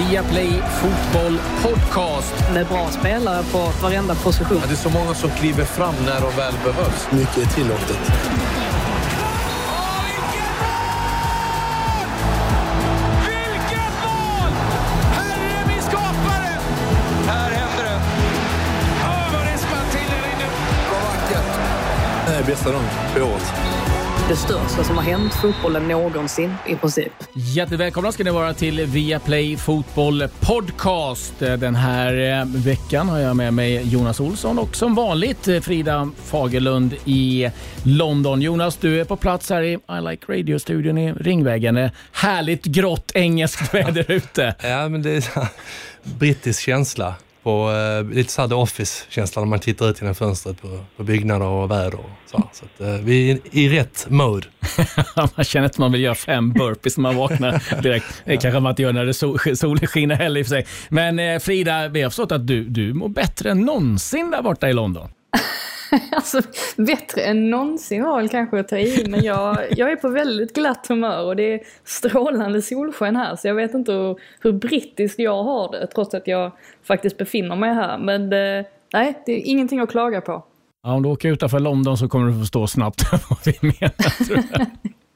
Viaplay Fotboll Podcast. Med bra spelare på varenda position. Ja, det är så många som kliver fram när de väl behövs. Mycket är tillåtet. Det är bästa dagen på året. Det största som har hänt fotbollen någonsin i princip. Jättevälkomna ska ni vara till Viaplay Fotboll Podcast. Den här eh, veckan har jag med mig Jonas Olsson och som vanligt eh, Frida Fagerlund i London. Jonas, du är på plats här i I Like Radio-studion i Ringvägen. Härligt grått engelskt väder ute. Ja, men det är brittisk känsla. På, eh, lite såhär The Office-känsla när man tittar ut genom fönstret på, på byggnader och väder. Och så så att, eh, vi är i rätt mode. man känner att man vill göra fem burpees när man vaknar direkt. Det kanske man inte gör när det sol, solen skiner heller i och för sig. Men eh, Frida, vi har förstått att du, du mår bättre än någonsin där borta i London. Alltså, bättre än någonsin var väl kanske att ta i, men jag, jag är på väldigt glatt humör och det är strålande solsken här, så jag vet inte hur, hur brittiskt jag har det, trots att jag faktiskt befinner mig här. Men eh, nej, det är ingenting att klaga på. Ja, om du åker utanför London så kommer du förstå snabbt vad vi menar.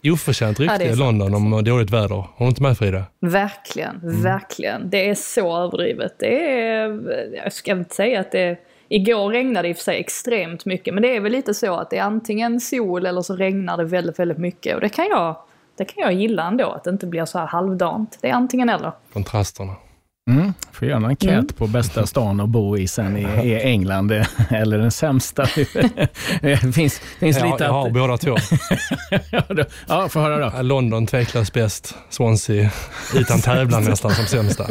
Oförtjänt rykte det är i. London om dåligt väder. Har du inte med Frida? Verkligen, verkligen. Det är så överdrivet. Det är, jag ska inte säga att det Igår regnade det i och för sig extremt mycket, men det är väl lite så att det är antingen sol eller så regnar det väldigt, väldigt mycket. Och det kan jag, det kan jag gilla ändå, att det inte blir så här halvdant. Det är antingen eller. Kontrasterna. Mm. Får göra en enkät Mm. på bästa stan att bo i sen i, i England, eller den sämsta. Det finns, finns lite jag har att... båda två. Ja, då- ja, få höra då. Ja, London tveklöst bäst. Swansea utan tävlan nästan som sämsta.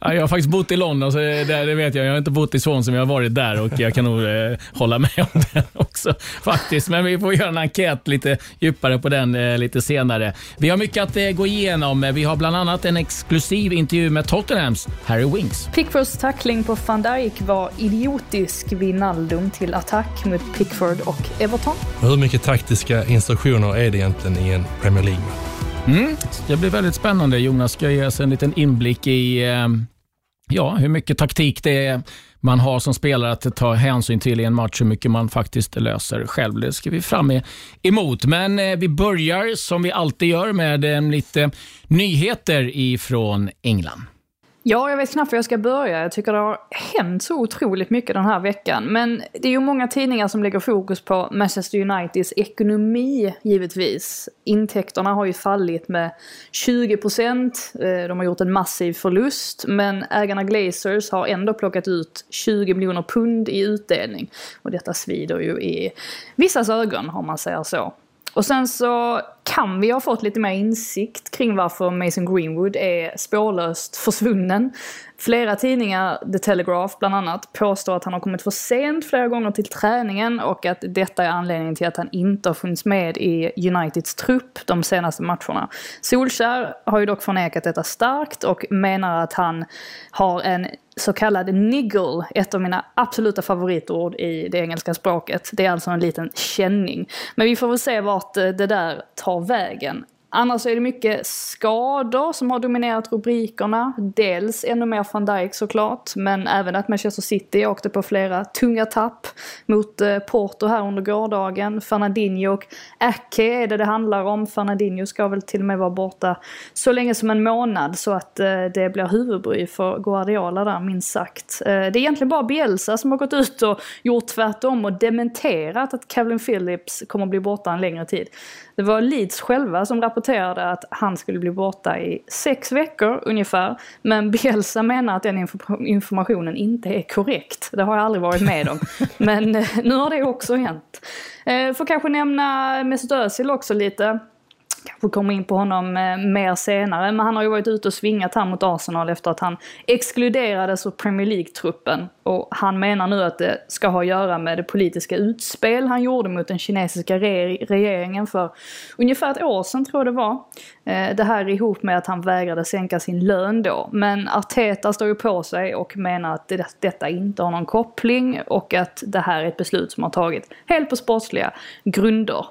Ja, jag har faktiskt bott i London, så det, det vet jag. Jag har inte bott i Swansea, men jag har varit där och jag kan nog eh, hålla med om den också. faktiskt. Men vi får göra en enkät lite djupare på den eh, lite senare. Vi har mycket att eh, gå igenom. Vi har bland annat en exklusiv intervju med Tottenhams Harry Winks. Pickfords tackling på van Dijk var idiotisk Wijnaldum till attack mot Pickford och Everton. Hur mycket taktiska instruktioner är det egentligen i en Premier League? Mm. Det blir väldigt spännande. Jonas ska ge oss en liten inblick i eh, ja, hur mycket taktik det är man har som spelare att ta hänsyn till i en match, hur mycket man faktiskt löser själv. Det ska vi fram e- emot. Men eh, vi börjar som vi alltid gör med eh, lite nyheter ifrån England. Ja, jag vet knappt var jag ska börja. Jag tycker det har hänt så otroligt mycket den här veckan. Men det är ju många tidningar som lägger fokus på Manchester Uniteds ekonomi, givetvis. Intäkterna har ju fallit med 20%. Eh, de har gjort en massiv förlust. Men ägarna Glazers har ändå plockat ut 20 miljoner pund i utdelning. Och detta svider ju i vissas ögon, om man säger så. Och sen så kan vi ha fått lite mer insikt kring varför Mason Greenwood är spårlöst försvunnen. Flera tidningar, The Telegraph bland annat, påstår att han har kommit för sent flera gånger till träningen och att detta är anledningen till att han inte har funnits med i Uniteds trupp de senaste matcherna. Solskär har ju dock förnekat detta starkt och menar att han har en så kallad niggle, ett av mina absoluta favoritord i det engelska språket. Det är alltså en liten känning. Men vi får väl se vart eh, det där tar vägen. Annars är det mycket skador som har dominerat rubrikerna. Dels ännu mer van Dijk såklart, men även att Manchester City åkte på flera tunga tapp mot eh, Porto här under gårdagen. Fernandinho och Ake är det det handlar om. Fernandinho ska väl till och med vara borta så länge som en månad så att eh, det blir huvudbry för Guardiola där minst sagt. Eh, det är egentligen bara Bielsa som har gått ut och gjort tvärtom och dementerat att Kevin Phillips kommer att bli borta en längre tid. Det var Leeds själva som rapporterade att han skulle bli borta i sex veckor ungefär. Men Bielsa menar att den inf- informationen inte är korrekt. Det har jag aldrig varit med om. Men eh, nu har det också hänt. Eh, får kanske nämna Mesut Özil också lite. Kanske kommer in på honom eh, mer senare, men han har ju varit ute och svingat här mot Arsenal efter att han exkluderades ur Premier League-truppen. Och han menar nu att det ska ha att göra med det politiska utspel han gjorde mot den kinesiska re- regeringen för ungefär ett år sedan tror jag det var. Eh, det här ihop med att han vägrade sänka sin lön då. Men Arteta står ju på sig och menar att det, detta inte har någon koppling och att det här är ett beslut som har tagit helt på sportsliga grunder.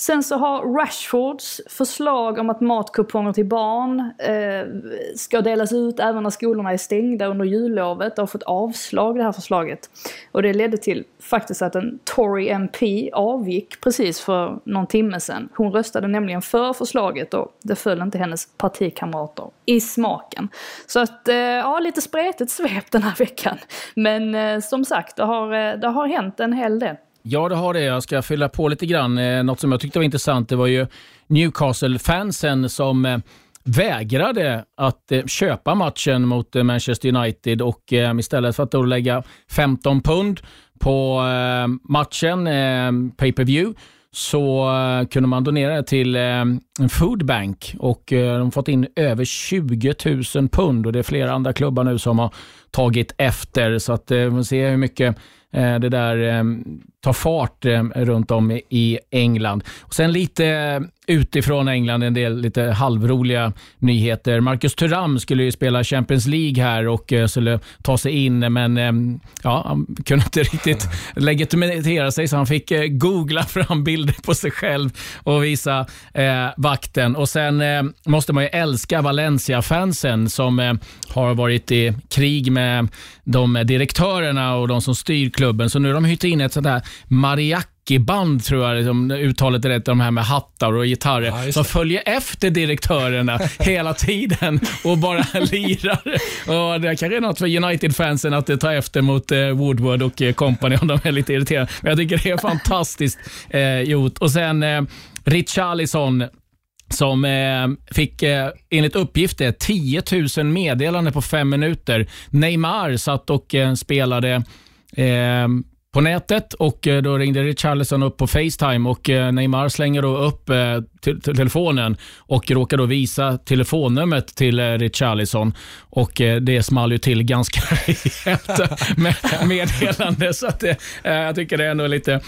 Sen så har Rashfords förslag om att matkuponger till barn eh, ska delas ut även när skolorna är stängda under jullovet. Det har fått avslag det här förslaget. Och det ledde till faktiskt att en Tory MP avgick precis för någon timme sedan. Hon röstade nämligen för förslaget och det föll inte hennes partikamrater i smaken. Så att, eh, ja, lite spretigt svep den här veckan. Men eh, som sagt, det har, eh, det har hänt en hel del. Ja, det har det. Jag ska fylla på lite grann. Eh, något som jag tyckte var intressant det var ju Newcastle-fansen som eh, vägrade att eh, köpa matchen mot Manchester United och istället för att då lägga 15 pund på matchen, pay per view så kunde man donera det till en foodbank och de har fått in över 20 000 pund och det är flera andra klubbar nu som har tagit efter så att vi får se hur mycket Eh, det där ehm, tar fart ehm, runt om i England. Och sen lite utifrån England, en del lite halvroliga nyheter. Marcus Thuram skulle ju spela Champions League här och skulle ta sig in, men ja, han kunde inte riktigt legitimera sig, så han fick googla fram bilder på sig själv och visa eh, vakten. Och Sen eh, måste man ju älska Valencia-fansen som eh, har varit i krig med de direktörerna och de som styr klubben, så nu har de hyrt in ett sånt här mariachi-band, tror jag liksom, uttalet är rätt, de här med hattar och gitarrer, ja, som följer efter direktörerna hela tiden och bara lirar. Och det kanske är något för United-fansen att ta efter mot eh, Woodward och eh, company om de är lite irriterade. Men jag tycker det är fantastiskt eh, gjort. Och sen eh, Richarlison som eh, fick eh, enligt uppgifter 10 000 meddelanden på fem minuter. Neymar satt och eh, spelade eh, på nätet och eh, då ringde Richarlison upp på Facetime och eh, Neymar slänger då upp eh, till, till telefonen och råkar då visa telefonnumret till Richarlison och det small ju till ganska rejält med meddelande. Så att, jag tycker det är ändå lite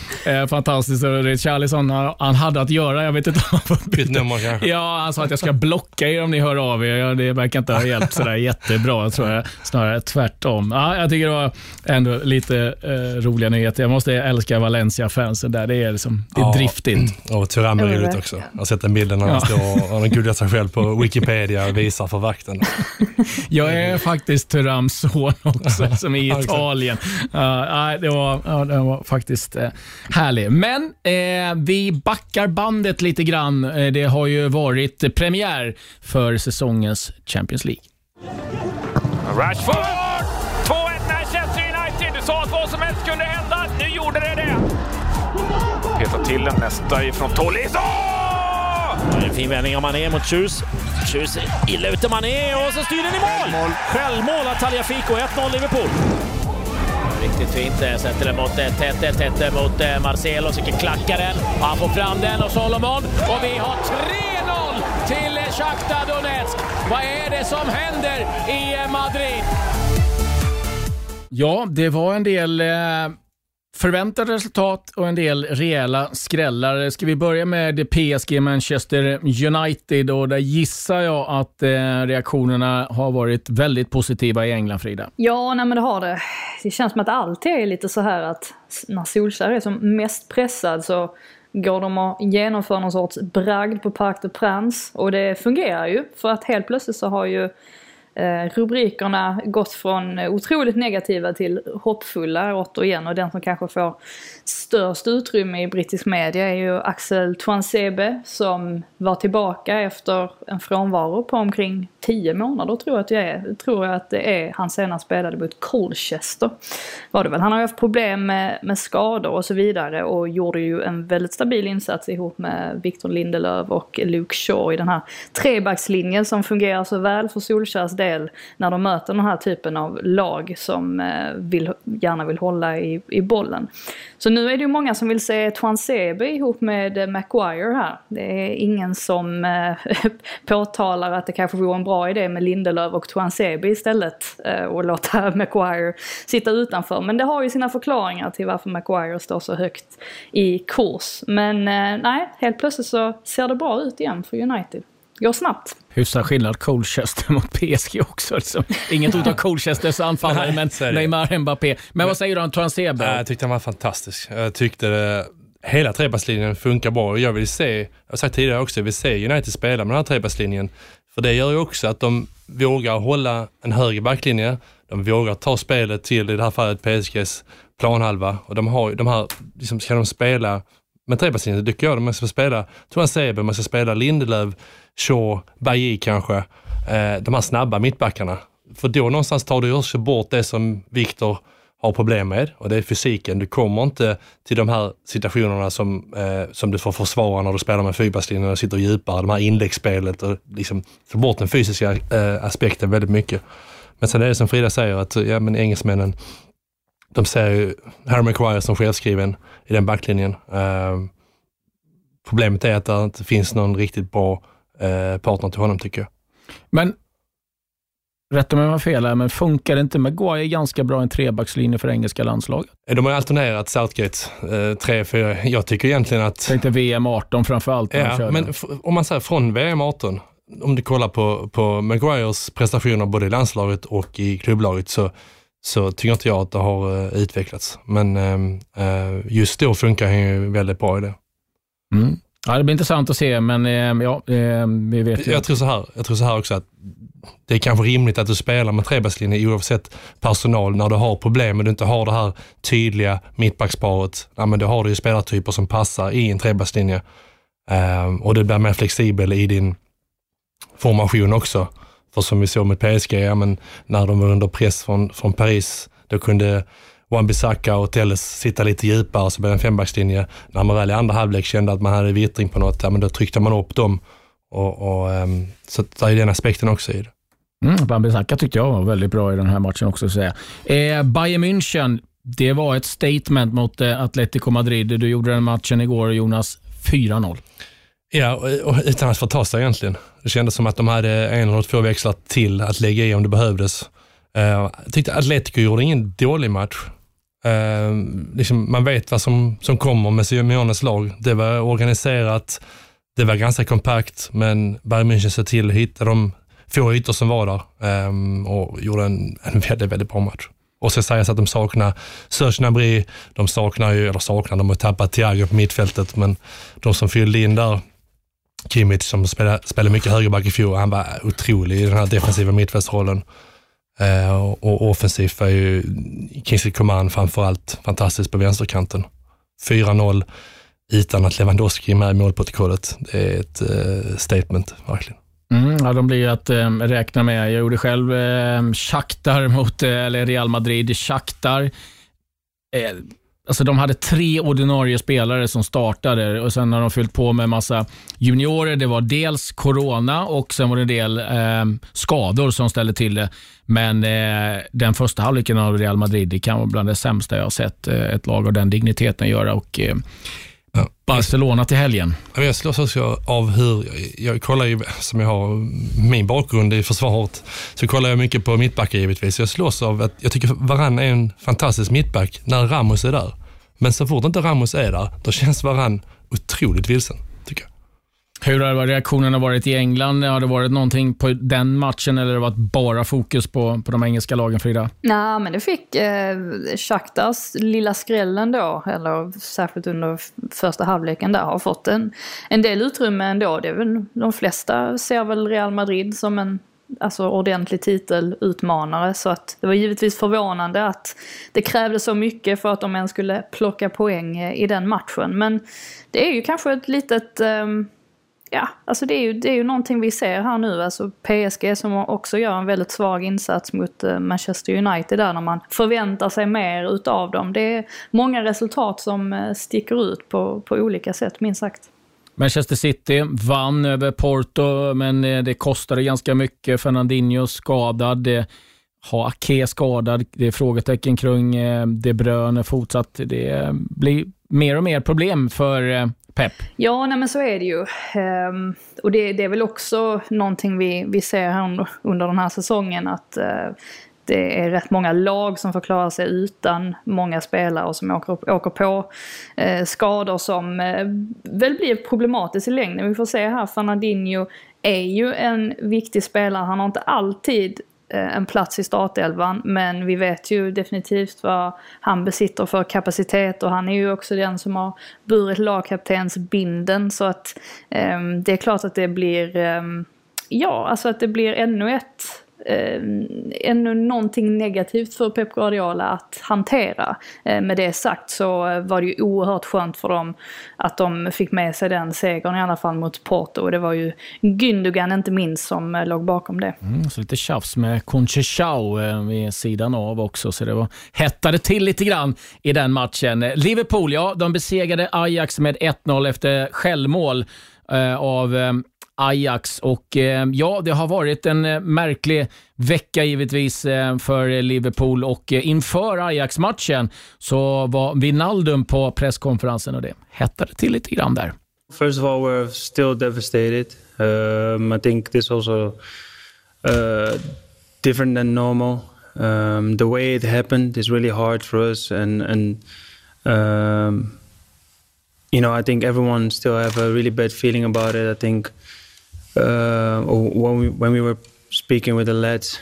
fantastiskt. Richarlison han hade att göra. Jag vet inte om han nummer kanske? Ja, han sa att jag ska blocka er om ni hör av er. Det verkar inte ha hjälpt sådär jättebra. Tror jag snarare tvärtom. Ja, jag tycker det var ändå lite eh, roliga nyheter. Jag måste älska Valencia-fansen där. Det är, liksom, det är ja, driftigt. Och Thuram är roligt också. Har sett den bilden när han ja. står och gullar sig själv på Wikipedia och visar för vakten. Jag är faktiskt Thurams son också, som är i Italien. Uh, det, var, uh, det var faktiskt uh, härligt. Men uh, vi backar bandet lite grann. Uh, det har ju varit premiär för säsongens Champions League. Rashford! petar till en nästa ifrån Tolisso! En fin vändning av Mané mot Tjus. Tjus illa ute Mané och så styr den i mål! Självmål av Tagliafico, 1-0 Liverpool. Riktigt fint. Eh, sätter den mot eh, Tete, Tete mot eh, Marcelo. Så klackar den. Han får fram den och Solomon. Och vi har 3-0 till Shakhtar Donetsk. Vad är det som händer i Madrid? Ja, det var en del eh Förväntade resultat och en del rejäla skrällar. Ska vi börja med PSG Manchester United och där gissar jag att eh, reaktionerna har varit väldigt positiva i England, Frida. Ja, nej men det har det. Det känns som att det alltid är lite så här att när Solskjaer är som mest pressad så går de och genomför någon sorts bragd på Parc de Prince och det fungerar ju för att helt plötsligt så har ju Eh, rubrikerna gått från otroligt negativa till hoppfulla återigen och den som kanske får störst utrymme i brittisk media är ju Axel Twansebe som var tillbaka efter en frånvaro på omkring 10 månader tror jag att det är. Tror jag att det är han senast spelade mot Colchester. Var det väl. Han har ju haft problem med, med skador och så vidare och gjorde ju en väldigt stabil insats ihop med Victor Lindelöf och Luke Shaw i den här trebackslinjen som fungerar så väl för Solskjaers del när de möter den här typen av lag som eh, vill, gärna vill hålla i, i bollen. Så nu är det ju många som vill se Twansebe ihop med eh, Maguire här. Det är ingen som eh, påtalar att det kanske vore en bra idé med Lindelöf och Twansebe istället och låta Maguire sitta utanför. Men det har ju sina förklaringar till varför Maguire står så högt i kurs. Men nej, helt plötsligt så ser det bra ut igen för United går snabbt. Hyfsad skillnad Colchester mot PSG också. Liksom. Inget utav Colchesters anfallare, men Neymar Mbappé. Men vad säger du om Transebe? Jag tyckte han var fantastisk. Jag tyckte det, hela trebackslinjen funkar bra. Och jag vill se, jag har sagt tidigare också, jag vill se United spela med den här trebackslinjen. För det gör ju också att de vågar hålla en högre backlinje. De vågar ta spelet till, i det här fallet, PSGs planhalva. Och de har de här, liksom, ska de spela med trebackslinjen, tycker jag man ska spela Toran Sebe, man ska spela Lindelöf, Shaw, Bailly kanske. Eh, de här snabba mittbackarna. För då någonstans tar du också bort det som Viktor har problem med och det är fysiken. Du kommer inte till de här situationerna som, eh, som du får försvara när du spelar med fyrbackslinjen och sitter djupare. De här inläggsspelet och liksom få bort den fysiska eh, aspekten väldigt mycket. Men sen är det som Frida säger att ja, men engelsmännen, de ser ju Harry Maguire som självskriven i den backlinjen. Eh, problemet är att det inte finns någon riktigt bra eh, partner till honom tycker jag. Men Rätta mig om jag har fel här, men funkar det inte Maguire ganska bra i en trebackslinje för engelska landslaget? De har alternerat Southgate, eh, tre, fyra. Jag tycker egentligen att... Tänkte VM 18 framförallt. Ja, men om man säger från VM 18, om du kollar på, på Maguires prestationer både i landslaget och i klubblaget så, så tycker inte jag att det har uh, utvecklats. Men uh, just då funkar han ju väldigt bra i det. Mm. Ja, det blir intressant att se, men eh, ja, eh, vi vet ju. Jag tror, så här, jag tror så här också att det är kanske rimligt att du spelar med trebackslinje oavsett personal när du har problem och du inte har det här tydliga mittbacksparet. Ja, men då har du ju spelartyper som passar i en trebackslinje och du blir mer flexibel i din formation också. För som vi såg med PSG, ja, men när de var under press från, från Paris, då kunde Wan-Bissaka och Telles sitta lite djupare så blev det en fembackslinje. När man väl i andra halvlek kände att man hade vittring på något, ja, men då tryckte man upp dem. Och, och um, så det är den aspekten också i det. Mm, Wan-Bissaka tyckte jag var väldigt bra i den här matchen också. Så att säga. Eh, Bayern München, det var ett statement mot eh, Atletico Madrid. Du gjorde den matchen igår, Jonas. 4-0. Ja, och utan att förta sig egentligen. Det kändes som att de hade en eller två växlar till att lägga i om det behövdes. Eh, jag tyckte Atletico gjorde ingen dålig match. Eh, liksom man vet vad som, som kommer med Simeones lag. Det var organiserat, det var ganska kompakt, men Bayern München såg till att hitta de få ytor som var där ehm, och gjorde en, en väldigt, väldigt bra match. Och så sägas att de saknar Serge Gnabry, de saknar ju, eller saknar, de har tappat Thiago på mittfältet, men de som fyllde in där, Kimmich som spelade, spelade mycket högerback i fjol, han var otrolig i den här defensiva mittfältsrollen. Eh, och offensivt var ju Kingsley Coman framförallt fantastiskt på vänsterkanten. 4-0 utan att Lewandowski är med i målprotokollet. Det är ett eh, statement, verkligen. Mm, ja, de blir att eh, räkna med. Jag gjorde själv eh, Shakhtar mot eh, eller Real Madrid. Shakhtar, eh, alltså de hade tre ordinarie spelare som startade och sen har de fyllt på med massa juniorer. Det var dels corona och sen var det en del eh, skador som ställde till det. Men eh, den första halvleken av Real Madrid det kan vara bland det sämsta jag har sett eh, ett lag av den digniteten göra. Och, eh, Ja. Barcelona till helgen. Jag slås av hur, jag kollar ju, som jag har min bakgrund i försvaret, så kollar jag mycket på mittbackar givetvis. Jag slås av att jag tycker Varann är en fantastisk mittback när Ramos är där. Men så fort inte Ramos är där, då känns Varann otroligt vilsen. Hur har reaktionerna varit i England? Har det varit någonting på den matchen eller har det varit bara fokus på, på de engelska lagen, Frida? Nej, men det fick eh, Shakhtars lilla skrällen då, eller särskilt under första halvleken där, har fått en, en del utrymme ändå. Det är väl, de flesta ser väl Real Madrid som en alltså ordentlig titelutmanare. Så att det var givetvis förvånande att det krävdes så mycket för att de ens skulle plocka poäng eh, i den matchen. Men det är ju kanske ett litet um, ja, alltså det är, ju, det är ju någonting vi ser här nu. Alltså PSG som också gör en väldigt svag insats mot eh, Manchester United där när man förväntar sig mer utav dem. Det är många resultat som eh, sticker ut på, på olika sätt, minst sagt. Manchester City vann över Porto, men eh, det kostade ganska mycket. Fernandinho skadad. Har Ake skadad. Det är frågetecken kring De Bruyne fortsatt. Det blir mer och mer problem för pepp. Ja, nej men så är det ju. Um, och det, det, är väl också någonting vi, vi ser här under, under den här säsongen att uh, det är rätt många lag som får klara sig utan många spelare och som åker, åker på eh, skador som eh, väl blir problematiskt i längden. Vi får se här, Fernandinho är ju en viktig spelare. Han har inte alltid Eh, en plats i startelvan. Men vi vet ju definitivt vad han besitter för kapacitet och han är ju också den som har burit lagkaptens binden. Så att eh, det är klart att det blir, eh, ja, alltså att det blir ännu ett eh, ännu någonting negativt för Pep Guardiola att hantera. Eh, med det sagt så var det ju oerhört skönt för dem att de fick med sig den segern i alla fall mot Porto. Och det var ju Gündogan inte minst som eh, låg bakom det. Mm, så lite tjafs med Conchechao eh, vid sidan av också, så det var, hettade till lite grann i den matchen. Liverpool, ja, de besegrade Ajax med 1-0 efter självmål eh, av eh, Ajax. Och eh, ja, det har varit en eh, märklig vecka givetvis eh, för Liverpool och eh, inför Ajax-matchen så var Wijnaldum på presskonferensen och det hettade till lite grann där. First of all, we're still devastated. Um, I think this also uh, different than normal. Um, the way it happened is really hard for us, and and um, you know I think everyone still have a really bad feeling about it. I think uh, when we when we were speaking with the lads,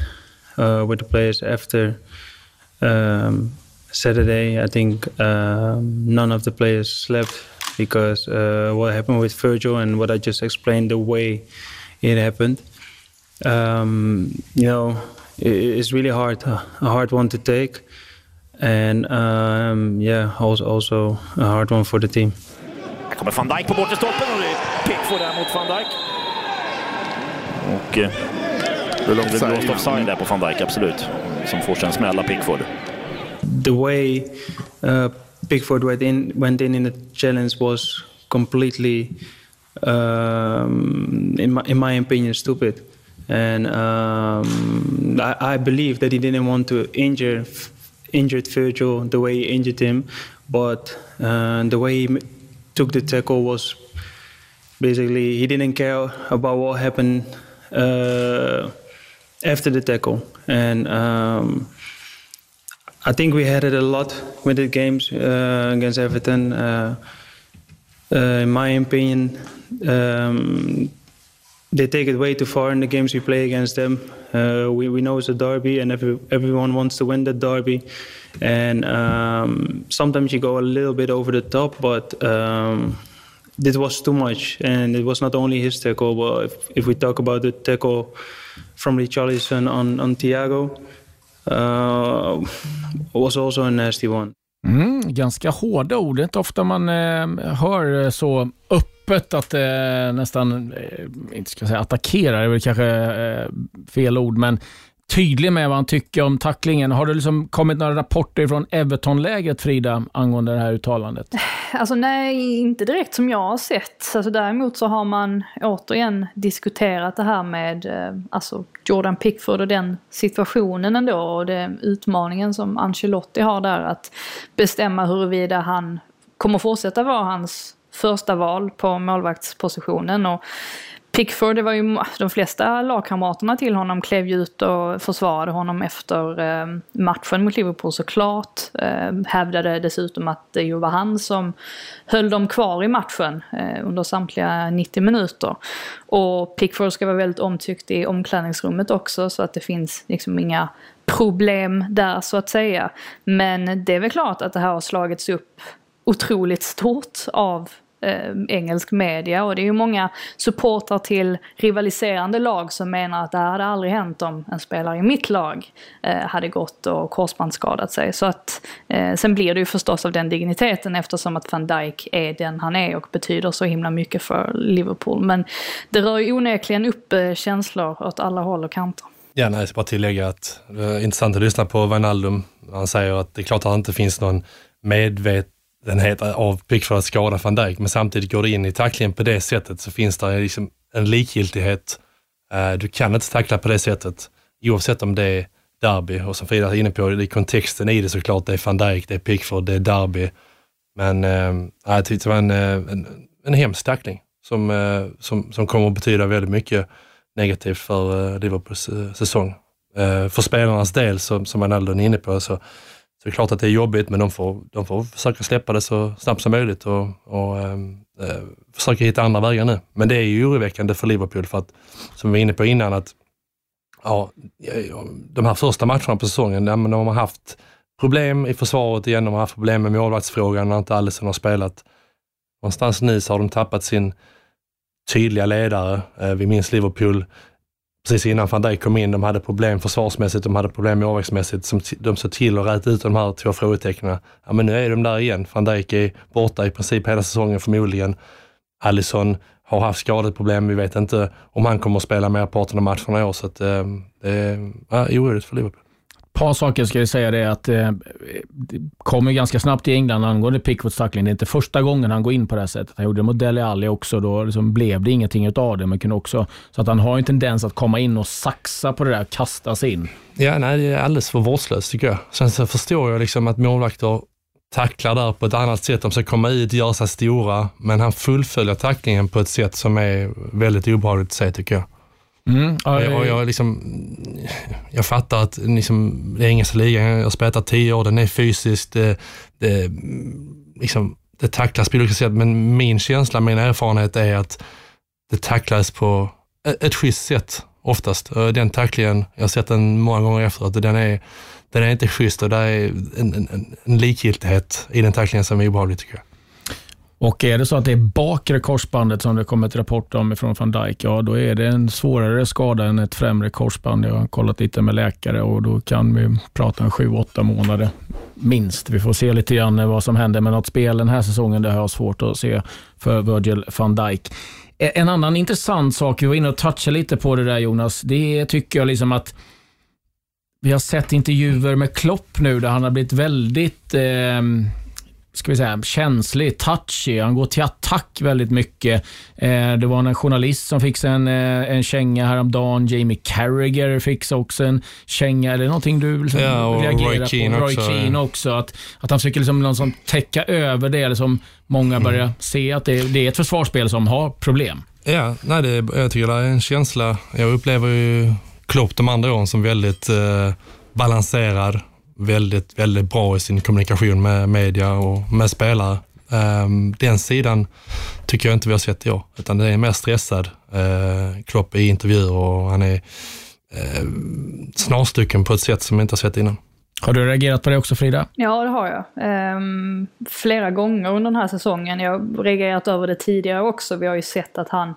uh, with the players after um, Saturday, I think um, none of the players slept because uh, what happened with Virgil and what I just explained, the way it happened, um, you know, it, it's really hard, a hard one to take, and um, yeah, also also a hard one for the team. Van Dijk på bortre stolpen och det där mot van Dijk. Och eh, det blir blåst offside där på van Dijk, absolut. Som får sig en smäll Pickford. The way uh, Pickford went in, went in in the challenge was completely, um, in, my, in my opinion, stupid. And um, I, I, believe that he didn't want to injure injured Virgil the way he injured him, but uh, the way he took the tackle was basically he didn't care about what happened after the tackle. And um, I think we had it a lot with the games uh, against Everton. Uh, uh, in my opinion, um, they take it way too far in the games we play against them. Uh, we, we know it's a derby, and every, everyone wants to win the derby. And um, sometimes you go a little bit over the top, but um, this was too much, and it was not only his tackle. But if, if we talk about the tackle from Richarlison on on Thiago, uh, was also a nasty one. Mm, ganska hårda ord. Det är inte ofta man eh, hör så öppet att det eh, nästan, eh, inte ska säga attackera, det är väl kanske eh, fel ord, men tydlig med vad han tycker om tacklingen. Har det liksom kommit några rapporter från Everton-lägret, Frida, angående det här uttalandet? Alltså nej, inte direkt som jag har sett. Alltså, däremot så har man återigen diskuterat det här med eh, alltså Jordan Pickford och den situationen ändå och den utmaningen som Ancelotti har där att bestämma huruvida han kommer fortsätta vara hans första val på målvaktspositionen. Och Pickford, det var ju de flesta lagkamraterna till honom klev ju ut och försvarade honom efter eh, matchen mot Liverpool såklart. Eh, hävdade dessutom att det ju var han som höll dem kvar i matchen eh, under samtliga 90 minuter. Och Pickford ska vara väldigt omtyckt i omklädningsrummet också så att det finns liksom inga problem där så att säga. Men det är väl klart att det här har slagits upp otroligt stort av eh, engelsk media och det är ju många supportrar till rivaliserande lag som menar att det här hade aldrig hänt om en spelare i mitt lag eh, hade gått och korsbandsskadat sig. Så att, eh, sen blir det ju förstås av den digniteten eftersom att van Dijk är den han är och betyder så himla mycket för Liverpool. Men det rör ju onekligen upp eh, känslor åt alla håll och kanter. Ja, nej, jag ska bara tillägga att det är intressant att lyssna på Wijnaldum. Han säger att det är klart att det inte finns någon medvet den heter av Pickford att skada van Dijk, men samtidigt går det in i tacklingen på det sättet så finns det liksom en likgiltighet. Eh, du kan inte tackla på det sättet oavsett om det är derby och som Frida är inne på, i kontexten i det såklart, det är van Dijk, det är Pickford, det är derby. Men äh, jag tyckte det var en, eh, en, en hemsk tackling som, äh, som, som kommer att betyda väldigt mycket negativt för äh, Liverpools äh, säsong. Äh, för spelarnas del, som, som Ronaldo är inne på, så så det är klart att det är jobbigt, men de får, de får försöka släppa det så snabbt som möjligt och, och ehm, eh, försöka hitta andra vägar nu. Men det är ju oroväckande för Liverpool för att, som vi var inne på innan, att ja, de här första matcherna på säsongen, de, de har haft problem i försvaret igen, de har haft problem med målvaktsfrågan när inte Alisson har spelat. Någonstans nu så har de tappat sin tydliga ledare. Eh, vi minns Liverpool precis innan van Dijk kom in. De hade problem försvarsmässigt, de hade problem målvaktsmässigt. Som de såg till att räta ut de här två frågetecknen. Ja, men nu är de där igen. Van Dijk är borta i princip hela säsongen förmodligen. Allison har haft skadeproblem. Vi vet inte om han kommer att spela merparten av matcherna i år. Så att, eh, det är ja, oroligt för Liverpool par saker ska jag säga det att eh, det kommer ganska snabbt i England angående Pickwoods tackling. Det är inte första gången han går in på det här sättet. Han gjorde det mot Dele Alli också. Då liksom blev det ingenting av det. Men kunde också, så att han har en tendens att komma in och saxa på det där, kasta sig in. Ja, nej, det är alldeles för vårdslöst tycker jag. Sen så förstår jag liksom att målvakter tacklar där på ett annat sätt. De ska komma ut, göra sig stora, men han fullföljer tacklingen på ett sätt som är väldigt obehagligt att se tycker jag. Mm, och jag, och jag, liksom, jag fattar att liksom, det är engelska ligan, jag har spelat tio år, den är fysisk, det, det, liksom, det tacklas på olika sätt, men min känsla, min erfarenhet är att det tacklas på ett schysst sätt oftast. Den tacklingen, jag har sett den många gånger efteråt, den är, den är inte schysst och det är en, en, en likgiltighet i den tacklingen som är obehaglig tycker jag. Och är det så att det är bakre korsbandet som det kommit rapport om från van Dijk, ja då är det en svårare skada än ett främre korsband. Jag har kollat lite med läkare och då kan vi prata om sju, åtta månader minst. Vi får se lite grann vad som händer med något spel den här säsongen. Det har jag svårt att se för Virgil van Dijk. E-, en annan intressant sak, vi var inne och touchade lite på det där Jonas, det tycker jag liksom att vi har sett intervjuer med Klopp nu där han har blivit väldigt eh, ska vi säga, känslig, touchy. Han går till attack väldigt mycket. Eh, det var en journalist som fick en, eh, en känga häromdagen. Jamie Carragher fick också en känga. Eller någonting du liksom ja, och reagerar Roy Keane på? Roy också. Keane också. Att, att han försöker liksom någon täcka över det, eller som många mm. börjar se att det, det, är ett försvarsspel som har problem. Ja, nej, det, jag tycker det är en känsla. Jag upplever ju Klopp de andra åren som väldigt eh, balanserad väldigt, väldigt bra i sin kommunikation med media och med spelare. Um, den sidan tycker jag inte vi har sett i år, utan det är mer stressad. Uh, Klopp i intervjuer och han är uh, snarstucken på ett sätt som jag inte har sett innan. Har du reagerat på det också Frida? Ja, det har jag. Ehm, flera gånger under den här säsongen. Jag har reagerat över det tidigare också. Vi har ju sett att han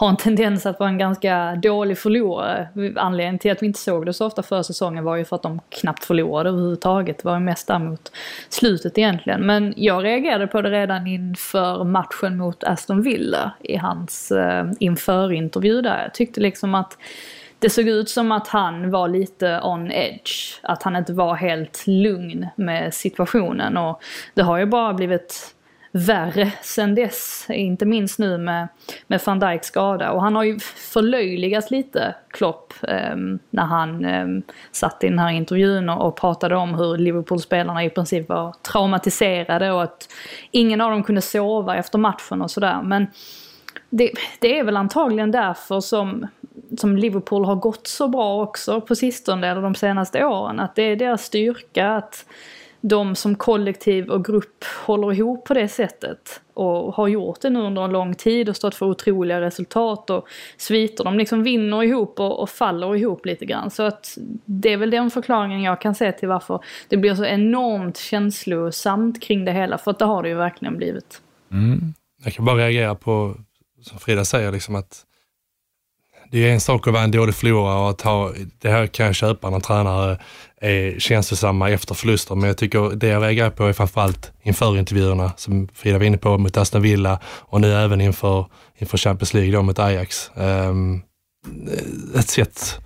har en tendens att vara en ganska dålig förlorare. Anledningen till att vi inte såg det så ofta förra säsongen var ju för att de knappt förlorade överhuvudtaget. Det var ju mest där mot slutet egentligen. Men jag reagerade på det redan inför matchen mot Aston Villa i hans eh, införintervju där. Jag tyckte liksom att det såg ut som att han var lite on edge. Att han inte var helt lugn med situationen. Och det har ju bara blivit värre sen dess. Inte minst nu med, med van Dijks skada. Och han har ju förlöjligats lite, Klopp, eh, när han eh, satt i den här intervjun och, och pratade om hur Liverpool-spelarna i princip var traumatiserade och att ingen av dem kunde sova efter matchen och sådär. Men det, det, är väl antagligen därför som, som Liverpool har gått så bra också på sistone, eller de senaste åren. Att det är deras styrka att de som kollektiv och grupp håller ihop på det sättet och har gjort det nu under en lång tid och stått för otroliga resultat och sviter. De liksom vinner ihop och, och faller ihop lite grann. Så att det är väl den förklaringen jag kan se till varför det blir så enormt känslosamt kring det hela. För att det har det ju verkligen blivit. Mm. Jag kan bara reagera på, som Frida säger, liksom att det är en sak att vara en dålig förlorare och att ha, det här kan jag köpa när tränare är känslosamma efter förluster, men jag tycker det jag reagerar på är framförallt inför intervjuerna som Frida var inne på mot Aston Villa och nu även inför, inför Champions League då mot Ajax. Um, ett sätt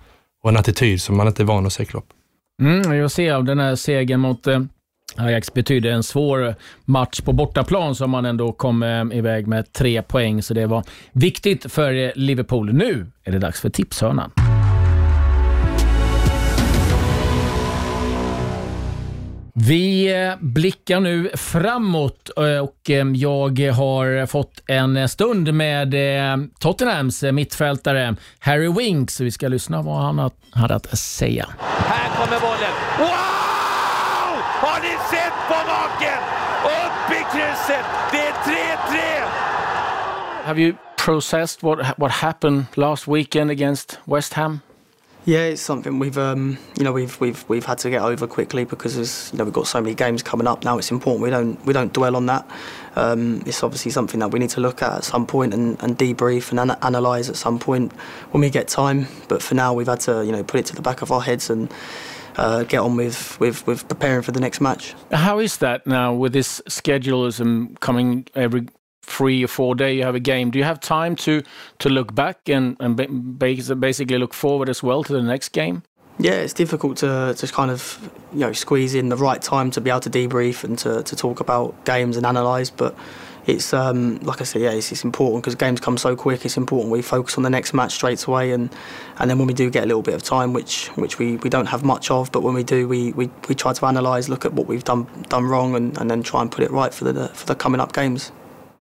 och en attityd som man inte är van att se Klopp. Mm, jag ser av den här segern mot eh, Ajax betydde en svår match på bortaplan som man ändå kom eh, iväg med tre poäng, så det var viktigt för eh, Liverpool. Nu är det dags för tipshörnan. Vi eh, blickar nu framåt och jag har fått en stund med Tottenhams mittfältare Harry Winks. Vi ska lyssna vad han hade att säga. Här kommer bollen. Wow! Har ni sett på maken? Upp i krysset! Det är 3-3! Have you processed what what happened last weekend against West Ham? Yeah, it's something we've um, you know we've we've we've had to get over quickly because as you know we've got so many games coming up now. It's important we don't we don't dwell on that. Um, it's obviously something that we need to look at at some point and, and debrief and ana- analyse at some point when we get time. But for now, we've had to you know put it to the back of our heads and uh, get on with, with with preparing for the next match. How is that now with this schedulism coming every three or four day you have a game. Do you have time to to look back and and ba- basically look forward as well to the next game? Yeah it's difficult to to kind of you know squeeze in the right time to be able to debrief and to, to talk about games and analyse but it's um, like I said yeah it's, it's important because games come so quick it's important we focus on the next match straight away and and then when we do get a little bit of time which which we, we don't have much of but when we do we, we, we try to analyse look at what we've done done wrong and, and then try and put it right for the for the coming up games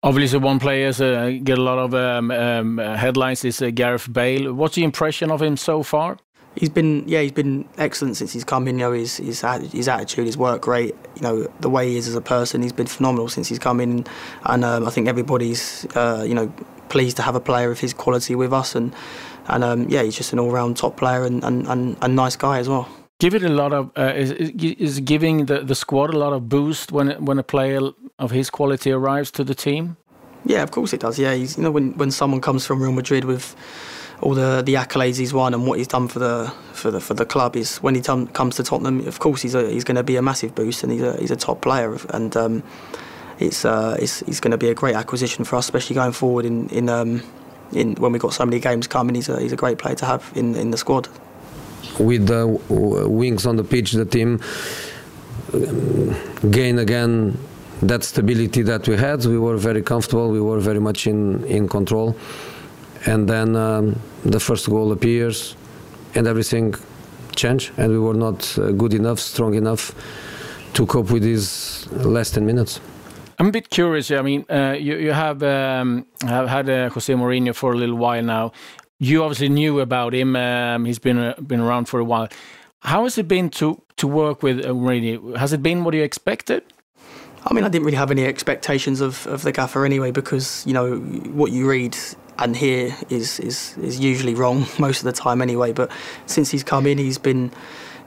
Obviously, one player uh, get a lot of um, um, headlines is uh, Gareth Bale. What's the impression of him so far? He's been yeah he's been excellent since he's come in. You know his his, his attitude, his work rate. You know the way he is as a person. He's been phenomenal since he's come in, and um, I think everybody's uh, you know pleased to have a player of his quality with us. And and um, yeah, he's just an all round top player and, and, and, and nice guy as well give it a lot of uh, is, is giving the, the squad a lot of boost when when a player of his quality arrives to the team. Yeah, of course it does. Yeah, he's, you know when when someone comes from Real Madrid with all the, the accolades he's won and what he's done for the for the for the club is when he comes to Tottenham. Of course, he's a, he's going to be a massive boost and he's a he's a top player and um, it's uh, it's, it's going to be a great acquisition for us, especially going forward in in um, in when we've got so many games coming. He's a he's a great player to have in in the squad with the wings on the pitch, the team um, gain again that stability that we had. We were very comfortable. We were very much in in control. And then um, the first goal appears, and everything changed. And we were not uh, good enough, strong enough to cope with these last 10 minutes. I'm a bit curious. I mean, uh, you, you have um, have had uh, Jose Mourinho for a little while now you obviously knew about him. Um, he's been uh, been around for a while. How has it been to to work with uh, Has it been what you expected? I mean, I didn't really have any expectations of, of the gaffer anyway, because you know what you read and hear is, is is usually wrong most of the time anyway. But since he's come in, he's been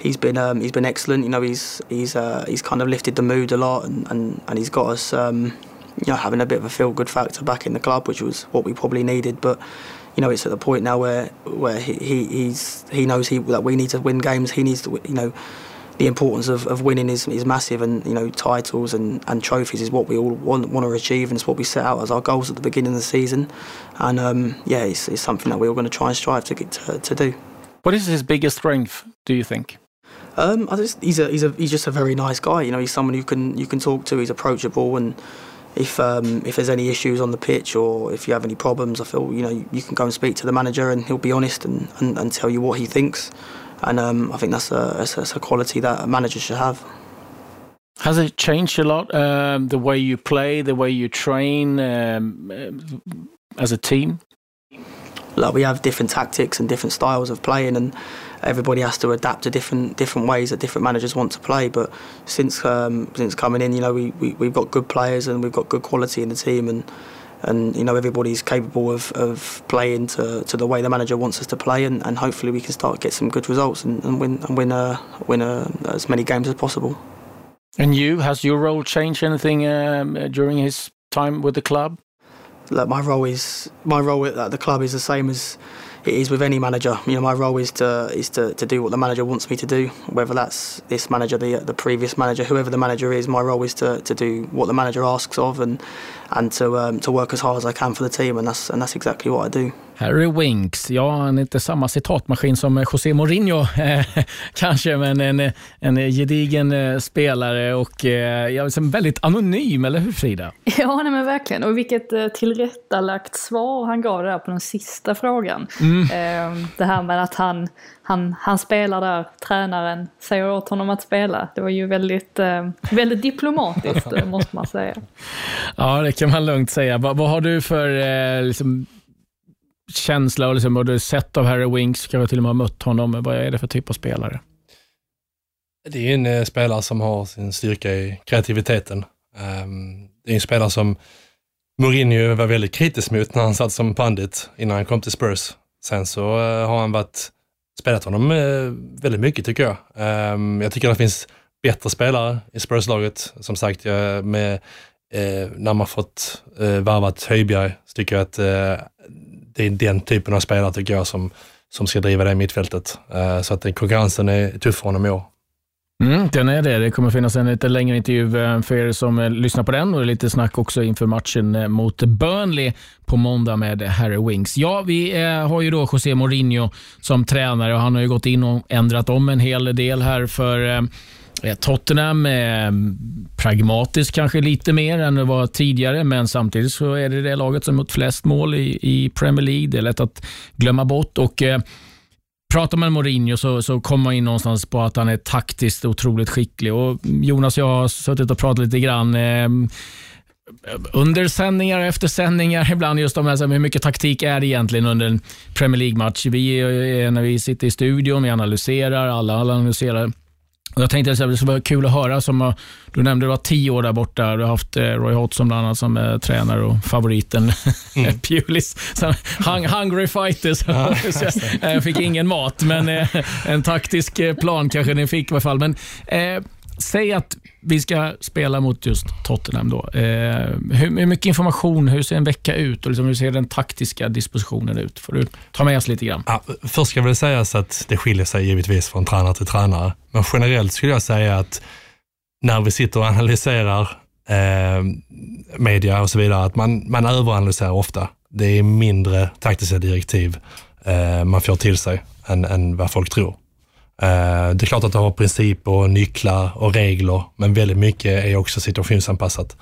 he's been um, he's been excellent. You know, he's he's uh, he's kind of lifted the mood a lot, and, and, and he's got us um, you know having a bit of a feel good factor back in the club, which was what we probably needed. But you know, it's at the point now where where he, he he's he knows he that we need to win games. He needs to, you know, the importance of, of winning is, is massive, and you know, titles and, and trophies is what we all want, want to achieve, and it's what we set out as our goals at the beginning of the season. And um, yeah, it's, it's something that we're all going to try and strive to get to, to do. What is his biggest strength? Do you think? Um, I just, he's a he's a he's just a very nice guy. You know, he's someone you can you can talk to. He's approachable and if um, if there's any issues on the pitch or if you have any problems, I feel you know you can go and speak to the manager and he'll be honest and, and, and tell you what he thinks. And um, I think that's a, that's a quality that a manager should have. Has it changed a lot um, the way you play, the way you train um, as a team? Like we have different tactics and different styles of playing, and everybody has to adapt to different different ways that different managers want to play. But since um, since coming in, you know, we, we we've got good players and we've got good quality in the team, and and you know everybody's capable of, of playing to, to the way the manager wants us to play, and, and hopefully we can start get some good results and, and win and win uh, win uh, as many games as possible. And you, has your role changed anything um, during his time with the club? Look, my role is my role at the club is the same as it is with any manager. You know, my role is to is to, to do what the manager wants me to do, whether that's this manager, the the previous manager, whoever the manager is. My role is to, to do what the manager asks of and and to um, to work as hard as I can for the team, and that's and that's exactly what I do. Harry Winks, ja, han är inte samma citatmaskin som José Mourinho eh, kanske, men en, en gedigen eh, spelare och eh, ja, liksom väldigt anonym, eller hur Frida? Ja, nej, men verkligen. Och vilket tillrättalagt svar han gav där på den sista frågan. Mm. Det här med att han, han, han spelar där, tränaren säger åt honom att spela. Det var ju väldigt, väldigt diplomatiskt, måste man säga. Ja, det kan man lugnt säga. Vad, vad har du för liksom, känsla och liksom vad du sett av Harry Winks, kanske till och med har mött honom. Vad är det för typ av spelare? Det är en eh, spelare som har sin styrka i kreativiteten. Um, det är en spelare som Mourinho var väldigt kritisk mot när han satt som pandit innan han kom till Spurs. Sen så uh, har han varit spelat honom eh, väldigt mycket tycker jag. Ehm, jag tycker det finns bättre spelare i Spurs-laget. Som sagt, jag, med, eh, när man fått eh, varvat Höjbjerg så tycker jag att eh, det är den typen av spelare tycker jag som, som ska driva det mittfältet. Eh, så att den konkurrensen är tuff för honom i år. Mm, den är det. Det kommer finnas en lite längre intervju eh, för er som eh, lyssnar på den och lite snack också inför matchen eh, mot Burnley på måndag med Harry Wings. Ja, vi har ju då José Mourinho som tränare och han har ju gått in och ändrat om en hel del här för Tottenham är pragmatiskt kanske lite mer än det var tidigare, men samtidigt så är det det laget som gjort flest mål i, i Premier League. Det är lätt att glömma bort. och Pratar man Mourinho så, så kommer man in någonstans på att han är taktiskt otroligt skicklig. Och Jonas och jag har suttit och pratat lite grann eh, under sändningar och efter sändningar ibland just om här, hur mycket taktik är det egentligen under en Premier League-match. Vi, eh, när vi sitter i studion, vi analyserar, alla, alla analyserar jag tänkte att det skulle vara kul att höra, som du nämnde du var tio år där borta. Du har haft eh, Roy Hodgson bland annat som är tränare och favoriten mm. Pulis. Hung, hungry fighters. Ja. jag fick ingen mat, men eh, en taktisk eh, plan kanske ni fick i alla fall. Men, eh, säg att vi ska spela mot just Tottenham. Då. Eh, hur, hur, mycket information, hur ser en vecka ut och liksom, hur ser den taktiska dispositionen ut? Får du ta med oss lite grann? Ja, först ska väl sägas att det skiljer sig givetvis från tränare till tränare. Men generellt skulle jag säga att när vi sitter och analyserar eh, media och så vidare, att man, man överanalyserar ofta. Det är mindre taktiska direktiv eh, man får till sig än, än vad folk tror. Eh, det är klart att det har principer och nycklar och regler, men väldigt mycket är också situationsanpassat.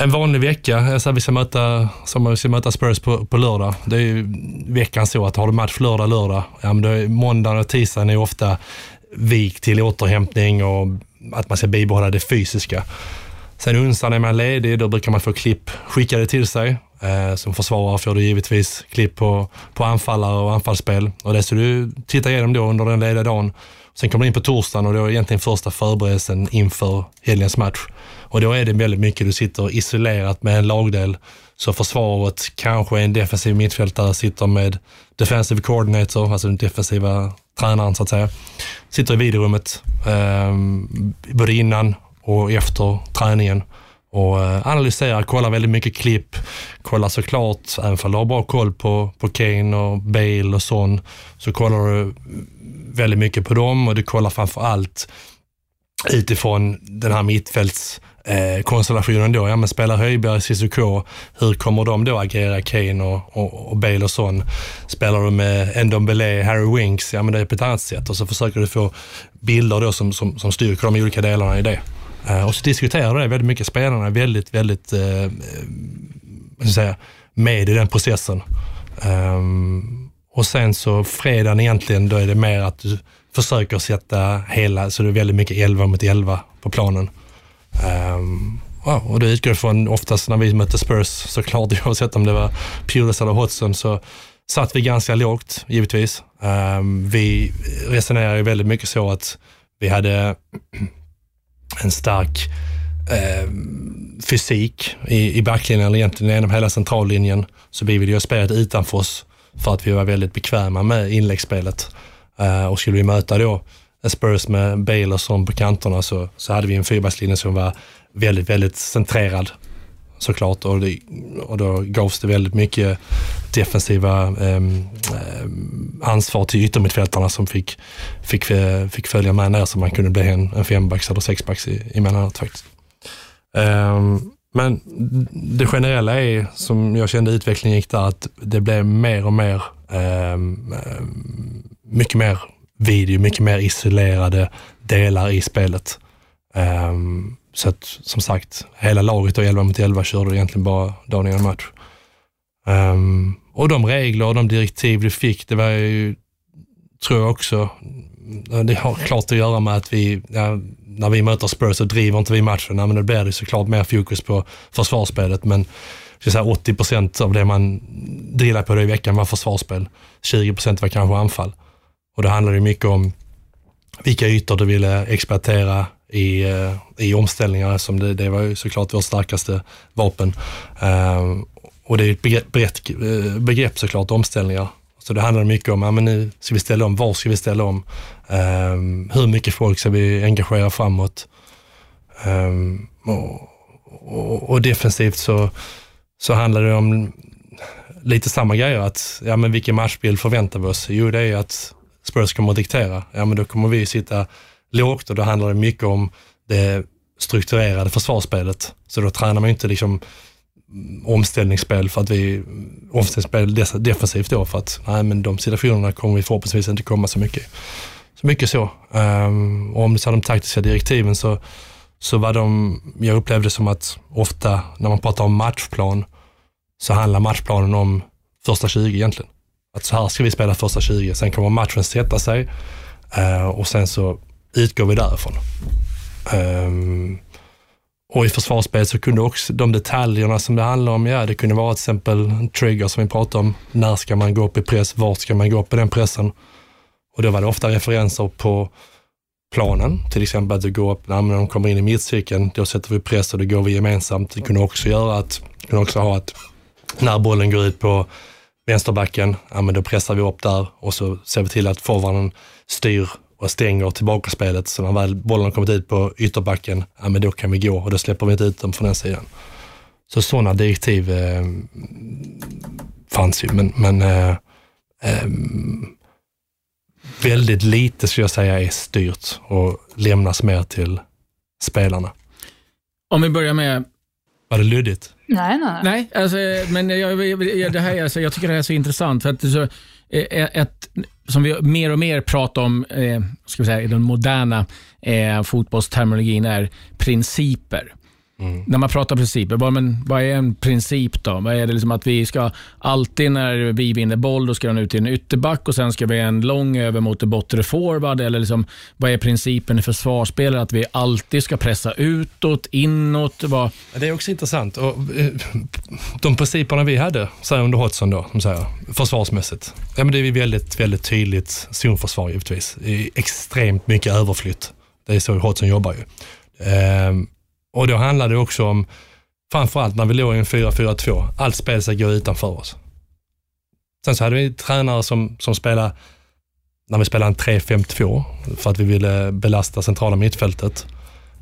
En vanlig vecka, eh, så vi ska möta, som vi ska möta Spurs på, på lördag. Det är ju veckan så att har du match lördag, lördag, ja, men då är måndagen och tisdagen är ofta vik till återhämtning och att man ska bibehålla det fysiska. Sen onsdagen är man ledig, då brukar man få klipp skickade till sig. Eh, som försvarare får du givetvis klipp på, på anfallare och anfallsspel och det ska du titta igenom då under den lediga dagen. Sen kommer du in på torsdagen och då är egentligen första förberedelsen inför helgens match. Och då är det väldigt mycket du sitter isolerat med en lagdel. Så försvaret, kanske en defensiv mittfältare sitter med defensive coordinator, alltså den defensiva tränaren så att säga. Sitter i videorummet eh, både innan och efter träningen och eh, analyserar, kollar väldigt mycket klipp, kollar såklart, även om du har bra koll på, på Kane och Bale och sån, så kollar du väldigt mycket på dem och du kollar framför allt utifrån den här mittfälts eh, konstellationen då. Ja, men spelar Höjberg, Cissoko, hur kommer de då agera, Kane och, och, och Bale och sån? Spelar du med Ndombele, Harry Winks, ja men det är på ett annat sätt och så försöker du få bilder då som, som, som styrker de olika delarna i det. Eh, och så diskuterar det väldigt mycket. Spelarna är väldigt, väldigt eh, eh ska säga, med i den processen. Um, och sen så fredagen egentligen, då är det mer att du försöker sätta hela, så det är väldigt mycket 11 mot 11 på planen. Um, ja, och det utgår från, oftast när vi mötte Spurs, såklart oavsett om det var Pulis eller Hodgson, så satt vi ganska lågt givetvis. Um, vi resonerade väldigt mycket så att vi hade en stark eh, fysik i, i backlinjen, eller egentligen genom hela centrallinjen. Så vi ville ju ha spelet utanför oss för att vi var väldigt bekväma med inläggsspelet. Eh, och skulle vi möta då Spurs med Baylor som på kanterna så, så hade vi en fyrbackslinje som var väldigt, väldigt centrerad såklart och, det, och då gavs det väldigt mycket defensiva eh, ansvar till yttermittfältarna som fick, fick, eh, fick följa med ner så man kunde bli en, en fembacks eller sexbacks emellanåt faktiskt. Eh, men det generella är, som jag kände utvecklingen gick där, att det blev mer och mer, eh, mycket mer video, mycket mer isolerade delar i spelet. Um, så att som sagt, hela laget och 11 mot 11 körde egentligen bara dagen innan match. Um, och de regler och de direktiv du fick, det var ju, tror jag också, det har klart att göra med att vi, ja, när vi möter Spurs så driver inte vi matchen, ja, men då blir det såklart mer fokus på försvarsspelet. Men så säga, 80 procent av det man drillade på det i veckan var försvarsspel. 20 procent var kanske anfall. Och då handlade det mycket om vilka ytor du ville exploatera i, eh, i omställningar som det, det var ju såklart vårt starkaste vapen. Ehm, och det är ett begrepp, brett eh, begrepp såklart, omställningar. Så det handlar mycket om, ja, men nu ska vi ställa om, var ska vi ställa om? Ehm, hur mycket folk ska vi engagera framåt? Ehm, och, och, och, defensivt så, så handlar det om lite samma grejer. Att, ja, men vilken matchbild förväntar vi oss? Jo, det är att Spurs kommer att diktera. Ja, men då kommer vi sitta lågt och då handlar det mycket om det strukturerade försvarsspelet. Så då tränar man inte liksom mm, omställningsspel för att vi, mm, omställningsspel defensivt då för att nej men de situationerna kommer vi förhoppningsvis inte komma så mycket, så mycket så. Um, och om du tar de taktiska direktiven så, så var de, jag upplevde som att ofta när man pratar om matchplan så handlar matchplanen om första 20 egentligen. Att så här ska vi spela första 20, sen kommer matchen sätta sig uh, och sen så utgår vi därifrån. Um, och i försvarsspelet så kunde också de detaljerna som det handlar om, ja det kunde vara till exempel en trigger som vi pratade om. När ska man gå upp i press? Vart ska man gå upp i den pressen? Och då var det ofta referenser på planen, till exempel att du går upp, när de kommer in i mittcirkeln, då sätter vi press och då går vi gemensamt. Det kunde också göra att, kunde också ha att när bollen går ut på vänsterbacken, ja men då pressar vi upp där och så ser vi till att forwarden styr och stänger tillbaka spelet. Så när väl bollen har kommit ut på ytterbacken, ja men då kan vi gå och då släpper vi inte ut dem från den sidan. Så sådana direktiv eh, fanns ju, men, men eh, eh, väldigt lite skulle jag säga är styrt och lämnas mer till spelarna. Om vi börjar med... Var det luddigt? Nej, nej. Nej, alltså, men jag, det här, alltså, jag tycker det här är så intressant. För att så, Eh, eh, ett, som vi mer och mer pratar om eh, ska vi säga, i den moderna eh, fotbollsterminologin är principer. Mm. När man pratar principer, vad, men, vad är en princip då? Vad är det liksom att vi ska alltid när vi vinner boll, då ska den ut till en ytterback och sen ska vi en lång över mot en bortre forward? Eller liksom, vad är principen i försvarsspel? Att vi alltid ska pressa utåt, inåt? Vad... Det är också intressant. Och, eh, de principerna vi hade, så under Hodgson då, som säger, försvarsmässigt. Ja, men det är väldigt, väldigt tydligt zonförsvar givetvis. Extremt mycket överflytt. Det är så Hodgson jobbar ju. Ehm, och då handlar det också om, framförallt när vi låg i en 4-4-2, allt spel ska gå utanför oss. Sen så hade vi tränare som, som spelade, när vi spelade en 3-5-2, för att vi ville belasta centrala mittfältet.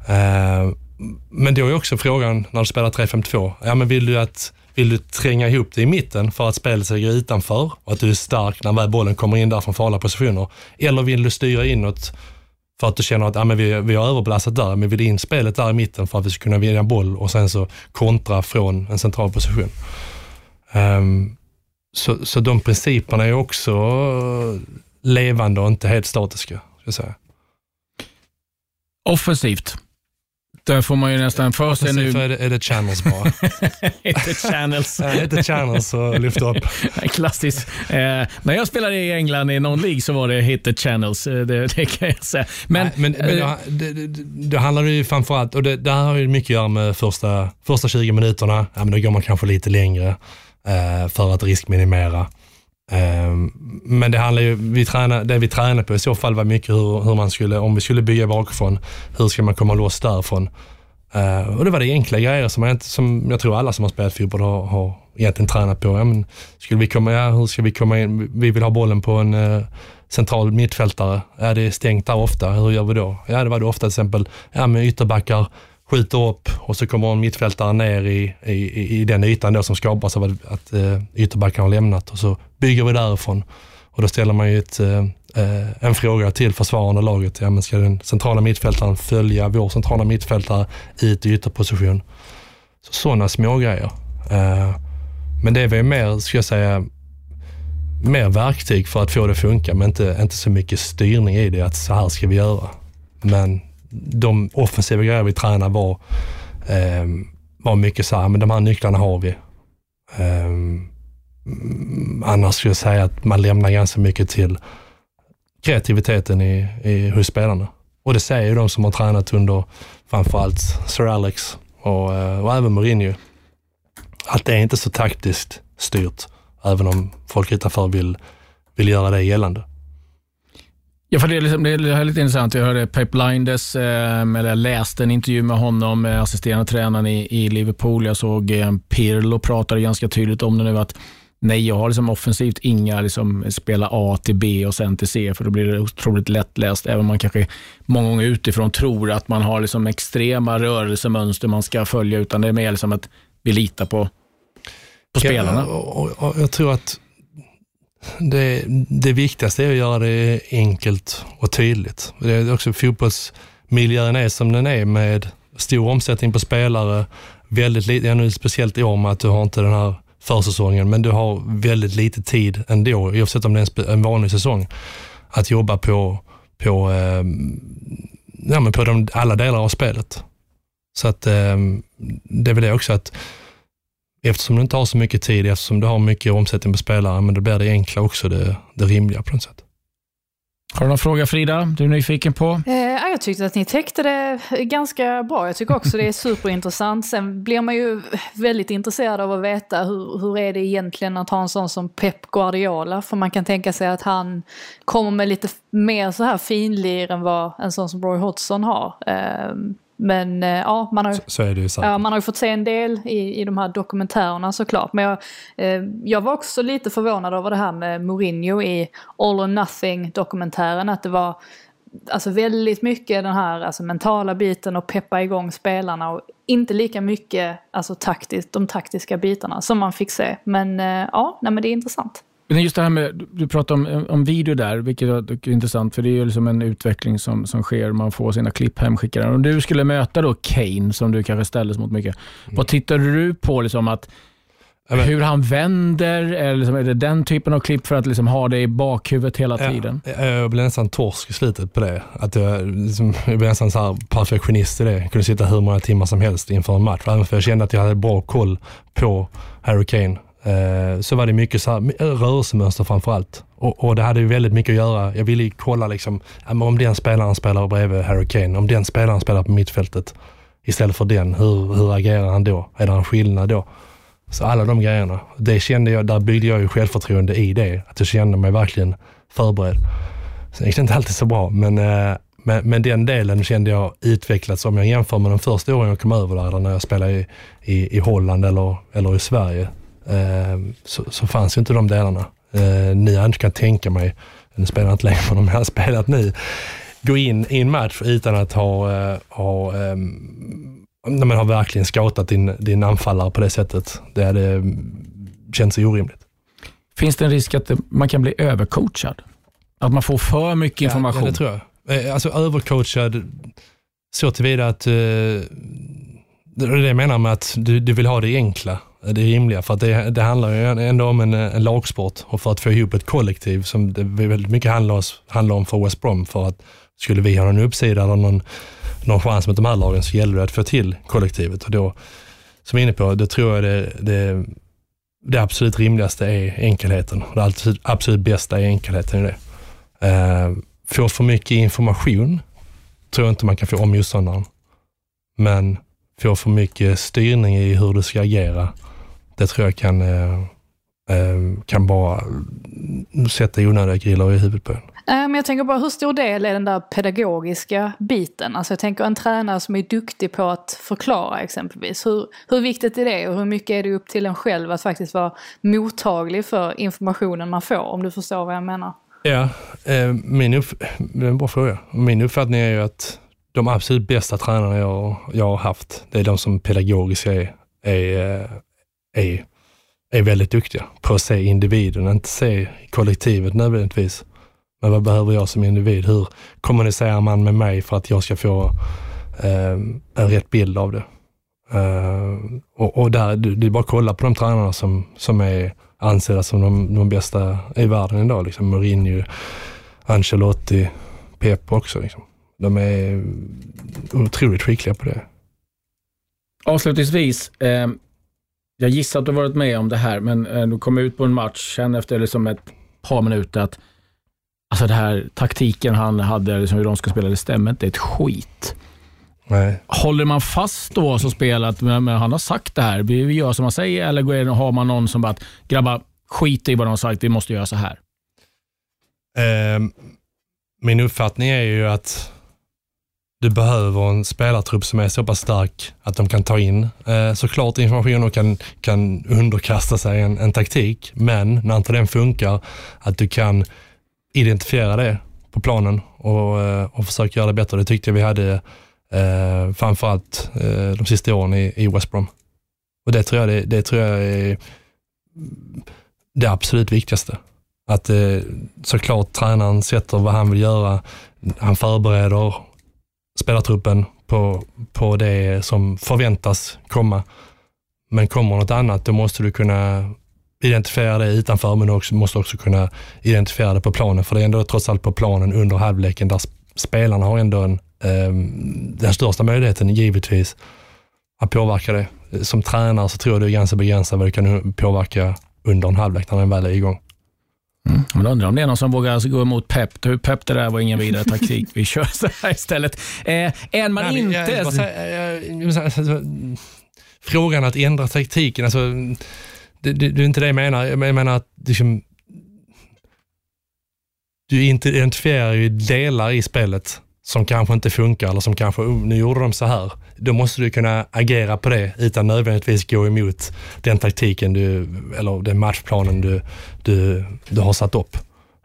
Eh, men då är också frågan, när du spelar 3-5-2, ja men vill du att vill du tränga ihop det i mitten för att spelet ska gå utanför och att du är stark när väl bollen kommer in där från farliga positioner? Eller vill du styra inåt för att du känner att ja, men vi, vi har överbelastat där, men vi vill in spelet där i mitten för att vi ska kunna vinna boll och sen så kontra från en central position. Um, så, så de principerna är också levande och inte helt statiska. Ska jag säga. Offensivt. Där får man ju nästan för sig nu... Är det, är det channels bara? inte channels. inte channels och lyft upp. Klassiskt. Eh, när jag spelade i England i någon League så var det hit the channels. Eh, det, det kan jag säga. Men, Nej, men, men eh, det, det, det, handlar ju framförallt, och det, det här har ju mycket att göra med första, första 20 minuterna. Ja, men då går man kanske lite längre eh, för att riskminimera. Ehm, men det handlar ju, vi tränar, det vi tränade på i så fall var mycket hur, hur man skulle, om vi skulle bygga bakifrån, hur ska man komma loss därifrån? Uh, och det var det enkla grejer som, jag, som jag tror alla som har spelat fotboll har, har egentligen tränat på. Ja, men skulle vi komma, ja, hur ska vi komma in? Vi vill ha bollen på en uh, central mittfältare. Ja, det är stängt där ofta. Hur gör vi då? Ja, det var det ofta till exempel ja, med ytterbackar skjuter upp och så kommer en mittfältare ner i, i, i den ytan då som skapas av att, att eh, ytterbacken har lämnat och så bygger vi därifrån. Och då ställer man ju ett, eh, eh, en fråga till försvarande laget. Ja, men ska den centrala mittfältaren följa vår centrala mittfältare ut i ytterposition? Så sådana smågrejer. Men det är väl mer, ska jag säga, mer verktyg för att få det att funka, men inte, inte så mycket styrning i det, att så här ska vi göra. Men de offensiva grejer vi tränade var, eh, var mycket så här, men de här nycklarna har vi. Eh, annars skulle jag säga att man lämnar ganska mycket till kreativiteten i, i, hos spelarna. Och det säger ju de som har tränat under framförallt Sir Alex och, eh, och även Mourinho. Att det är inte så taktiskt styrt, även om folk utanför vill, vill göra det gällande. Ja, för det, är liksom, det är lite intressant. Jag hörde Pep Linders, eh, eller jag läste en intervju med honom, assisterande tränaren i, i Liverpool. Jag såg eh, Pirlo pratade ganska tydligt om det nu, att Nej, jag har liksom offensivt inga liksom, spela A till B och sen till C, för då blir det otroligt lättläst. Även om man kanske många gånger utifrån tror att man har liksom extrema rörelsemönster man ska följa, utan det är mer liksom att vi litar på, på spelarna. Ja, och, och, och jag tror att det, det viktigaste är att göra det enkelt och tydligt. Det är också fotbollsmiljön är som den är med stor omsättning på spelare, väldigt lite, ja, nu speciellt i år med att du har inte den här försäsongen, men du har väldigt lite tid ändå, oavsett om det är en, en vanlig säsong, att jobba på, på, eh, ja, men på de, alla delar av spelet. Så att eh, det är väl det också att eftersom du inte har så mycket tid, eftersom du har mycket omsättning på spelare, men då blir det enkla också det, det rimliga på något sätt. Har du någon fråga Frida, du är nyfiken på? Eh, jag tyckte att ni täckte det ganska bra. Jag tycker också det är superintressant. Sen blir man ju väldigt intresserad av att veta hur, hur är det egentligen att ha en sån som Pep Guardiola? För man kan tänka sig att han kommer med lite mer så här finlir än vad en sån som Roy Hodgson har. Eh, men eh, ja, man har, så, så ju ja, man har fått se en del i, i de här dokumentärerna såklart. Men jag, eh, jag var också lite förvånad över det här med Mourinho i All or Nothing dokumentären. Att det var alltså väldigt mycket den här alltså, mentala biten och peppa igång spelarna och inte lika mycket alltså, taktiskt, de taktiska bitarna som man fick se. Men eh, ja, nej, men det är intressant. Just det här med, du pratar om, om video där, vilket är intressant, för det är ju liksom en utveckling som, som sker. Man får sina klipp hemskickade. Om du skulle möta då Kane, som du kanske ställdes mot mycket, mm. vad tittar du på? Liksom att, hur han vänder? Eller liksom, är det den typen av klipp för att liksom ha det i bakhuvudet hela tiden? Ja, jag blev nästan torsk i slutet på det. Att jag, liksom, jag blev nästan så här perfektionist i det. Jag kunde sitta hur många timmar som helst inför en match. Även för jag kände att jag hade bra koll på Harry Kane Eh, Eh, så var det mycket så här, eh, rörelsemönster framför allt. Och, och, det hade ju väldigt mycket att göra. Jag ville kolla liksom, om den spelaren spelar bredvid Harry Kane, om den spelaren spelar på mittfältet istället för den, hur, hur agerar han då? Är det en skillnad då? Så alla de grejerna, det kände jag, där byggde jag ju självförtroende i det. Att jag kände mig verkligen förberedd. Sen gick det inte alltid så bra, men, eh, men, men, den delen kände jag utvecklats om jag jämför med de första åren jag kom över där, när jag spelade i, i, i Holland eller, eller i Sverige så, så fanns ju inte de delarna. Eh, ni hade inte kunnat tänka mig, nu spelar jag inte längre men de jag har spelat nu, gå in i en match utan att ha, eh, ha när man har verkligen scoutat din, din anfallare på det sättet. Det hade känts orimligt. Finns det en risk att man kan bli övercoachad? Att man får för mycket information? Ja, det tror jag. Alltså övercoachad så tillvida att, det är det jag menar med att du, du vill ha det enkla Eh, det rimliga. För att det, det handlar ju ändå om en, en lagsport och för att få ihop ett kollektiv som det väldigt mycket handlar, handlar om för West Brom. För att skulle vi ha någon uppsida eller någon, någon chans mot de här lagen så gäller det att få till kollektivet. Och då, som jag är inne på, det tror jag det, det, det absolut rimligaste är enkelheten. Det absolut, absolut bästa är enkelheten i det. Eh, uh, få för mycket information tror jag inte man kan få om motståndaren. Men få för mycket styrning i hur du ska agera det tror jag kan, eh, eh, kan bara sätta onödiga griller i huvudet på en. Men jag tänker bara, hur stor del är den där pedagogiska biten? Alltså jag tänker en tränare som är duktig på att förklara exempelvis. Hur, hur viktigt är det och hur mycket är det upp till en själv att faktiskt vara mottaglig för informationen man får, om du förstår vad jag menar? Ja, eh, min upp, en bra fråga. Min uppfattning är ju att de absolut bästa tränarna jag, jag har haft, det är de som pedagogiskt är, är, är, är väldigt duktiga på att se individen, inte se kollektivet nödvändigtvis. Men vad behöver jag som individ? Hur kommunicerar man med mig för att jag ska få eh, en rätt bild av det? Eh, och, och, där, det är bara att kolla på de tränarna som, som är ansedda som de, de bästa i världen idag. Liksom Mourinho, Ancelotti, Pep också. Liksom. De är otroligt skickliga på det. Avslutningsvis, eh, jag gissar att du har varit med om det här, men eh, du kom ut på en match, sen efter liksom ett par minuter att alltså det här taktiken han hade, liksom hur de ska spela, det stämmer inte ett skit. Nej. Håller man fast då som spelat, men, men han har sagt det här, vi, vi gör som han säger, eller går har man någon som bara, grabbar, skit i vad de har sagt, vi måste göra så här? Eh, min uppfattning är ju att du behöver en spelartrupp som är så pass stark att de kan ta in eh, såklart information och kan, kan underkasta sig en, en taktik. Men när inte den funkar, att du kan identifiera det på planen och, eh, och försöka göra det bättre. Det tyckte jag vi hade eh, framförallt eh, de sista åren i, i West Brom. Och det tror jag, det, det tror jag är det absolut viktigaste. Att eh, såklart tränaren sätter vad han vill göra. Han förbereder spelartruppen på, på det som förväntas komma. Men kommer något annat, då måste du kunna identifiera det utanför, men du måste också kunna identifiera det på planen. För det är ändå trots allt på planen under halvleken där spelarna har ändå en, eh, den största möjligheten, givetvis, att påverka det. Som tränare så tror jag det är ganska begränsat vad du kan påverka under en halvlek när den väl är igång. Mm. Man undrar om det är någon som vågar gå emot Pep. Pep det där var ingen vidare taktik. Vi kör så här istället. Eh, en man Nej, inte... Jag, jag, jag, alltså, frågan att ändra taktiken, alltså, det, det, det, är inte det jag menar. Jag menar att liksom, du identifierar ju delar i spelet som kanske inte funkar eller som kanske, oh, nu gjorde de så här. Då måste du kunna agera på det utan nödvändigtvis gå emot den taktiken du, eller den matchplanen du, du, du har satt upp.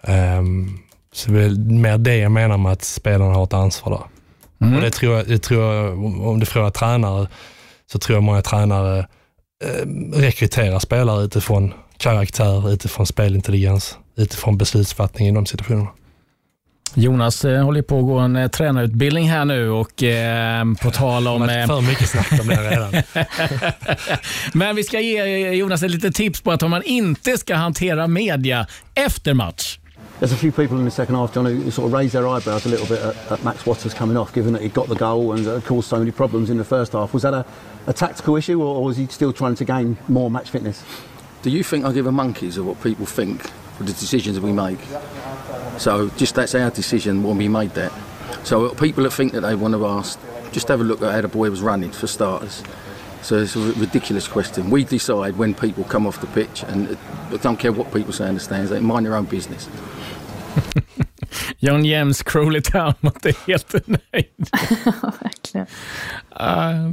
Um, så det är mer det jag menar med att spelarna har ett ansvar där. Mm. Och det tror jag, det tror jag, om du frågar tränare, så tror jag många tränare eh, rekryterar spelare utifrån karaktär, utifrån spelintelligens, utifrån beslutsfattning i de situationerna. Jonas eh, håller på att gå en eh, tränarutbildning här nu och eh, på tal om... Det för mycket snack om det redan. Men vi ska ge Jonas ett litet tips på att om man inte ska hantera media efter match. There's a few people in the second half, John, who sort of raised their eyebrows a little bit at, at Max Waters coming off, given that he got the goal and uh, caused so many problems in the first half. Was that a, a tactical issue, or, or was he still trying to gain more match fitness? Do you think I give a monkeys of what people think for the decisions we make? So just that's our decision when we made that. So people that think that they want to ask, just have a look at how the boy was running for starters. So it's a ridiculous question. We decide when people come off the pitch, and I don't care what people say in the stands. They mind their own business. John James, Crowley Town var inte helt nöjd. Verkligen. Uh,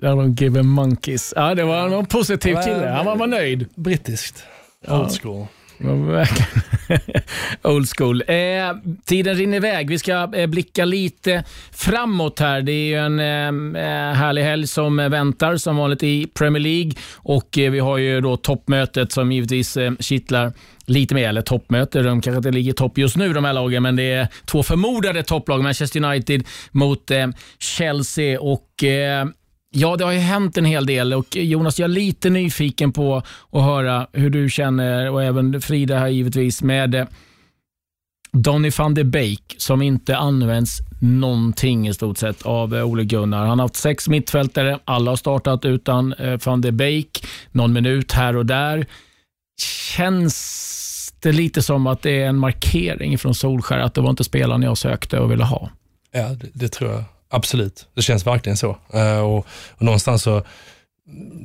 I don't give a monkeys. Ja, det var någon positiv kille. Han var, var nöjd. Brittiskt. Old school. Old school. Eh, tiden rinner iväg. Vi ska eh, blicka lite framåt här. Det är ju en eh, eh, härlig helg som väntar som vanligt i Premier League och eh, vi har ju då toppmötet som givetvis eh, kittlar lite mer, eller toppmöte. De kanske inte ligger topp just nu de här lagen, men det är två förmodade topplag. Manchester United mot eh, Chelsea och eh, Ja, det har ju hänt en hel del och eh, Jonas, jag är lite nyfiken på att höra hur du känner och även Frida här givetvis med eh, Donny van de Beek som inte används någonting i stort sett av eh, Ole Gunnar. Han har haft sex mittfältare, alla har startat utan van de Beek, någon minut här och där. Känns det lite som att det är en markering från Solskär att det var inte spelaren jag sökte och ville ha? Ja, det, det tror jag Absolut, det känns verkligen så. Uh, och, och någonstans så,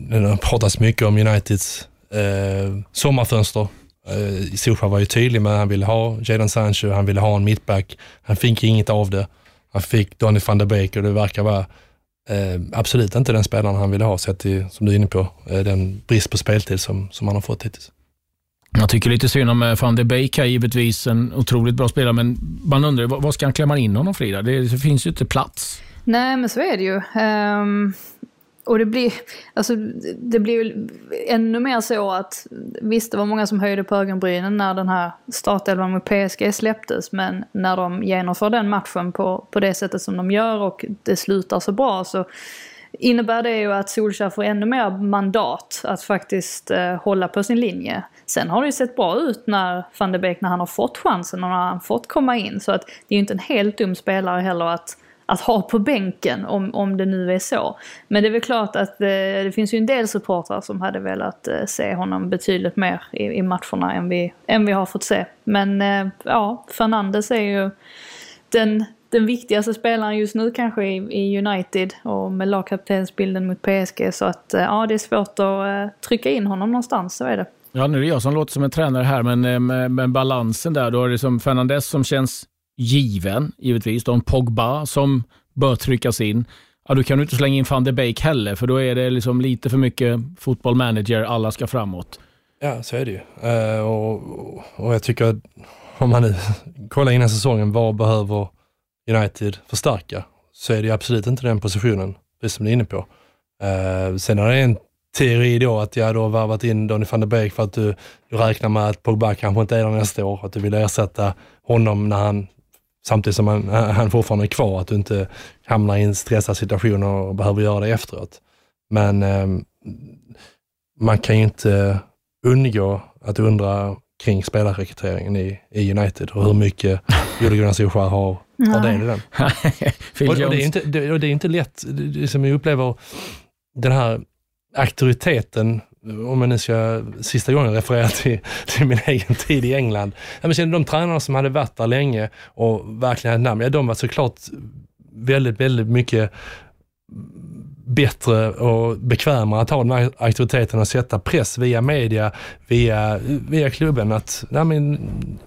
det har pratats mycket om Uniteds uh, sommarfönster. Uh, Solskjaer var ju tydlig med att han ville ha Jadon Sancho, han ville ha en mittback. Han fick inget av det. Han fick Donny van der Beek och det verkar vara uh, absolut inte den spelaren han ville ha, sett till, som du är inne på, den brist på speltid som, som han har fått hittills. Jag tycker lite synd om eh, van de Beek här, givetvis en otroligt bra spelare, men man undrar vad ska han klämma in honom Frida? Det, finns ju inte plats. Nej, men så är det ju. Um, och det blir, alltså, det blir ännu mer så att visst, det var många som höjde på ögonbrynen när den här startelvan mot PSG släpptes, men när de genomför den matchen på, på det sättet som de gör och det slutar så bra så innebär det ju att Solskjaer får ännu mer mandat att faktiskt eh, hålla på sin linje. Sen har det ju sett bra ut när van de Beek, när han har fått chansen och när han fått komma in. Så att det är ju inte en helt dum spelare heller att, att ha på bänken om, om det nu är så. Men det är väl klart att eh, det finns ju en del supportrar som hade velat eh, se honom betydligt mer i, i matcherna än vi, än vi har fått se. Men eh, ja, Fernandes är ju den den viktigaste spelaren just nu kanske i, United och med lagkaptensbilden mot PSG. Så att eh, ja, det är svårt att uh, trycka in honom någonstans, så är det. Ja, nu är det jag som låter som en tränare här, men eh, med, med balansen där, då är det som Fernandes som känns given, givetvis. De Pogba som bör tryckas in. Ja, då kan du inte slänga in van de Beek heller, för då är det liksom lite för mycket fotboll manager, alla ska framåt. Ja, så är det ju. Uh, och, och jag tycker att om man nu kollar innan säsongen, vad behöver United förstärka? Så är det absolut inte den positionen, precis som du är inne på. Uh, sen har det en teori då att jag har värvat in Donny van der Beek för att du, du räknar med att Pogba kanske inte är där nästa år, att du vill ersätta honom när han samtidigt som han, han fortfarande är kvar, att du inte hamnar i en stressad situation och behöver göra det efteråt. Men eh, man kan ju inte undgå att undra kring spelarrekryteringen i, i United och hur mycket Ole Gunnar Solskjaer har, har del i den. och, och, det är inte, det, och det är inte lätt, det, som jag upplever den här auktoriteten om jag nu ska sista gången referera till, till min egen tid i England. Jag de tränarna som hade varit där länge och verkligen hade namn, ja, de var såklart väldigt, väldigt mycket bättre och bekvämare att ha den här auktoriteten och sätta press via media, via, via klubben att, nej men,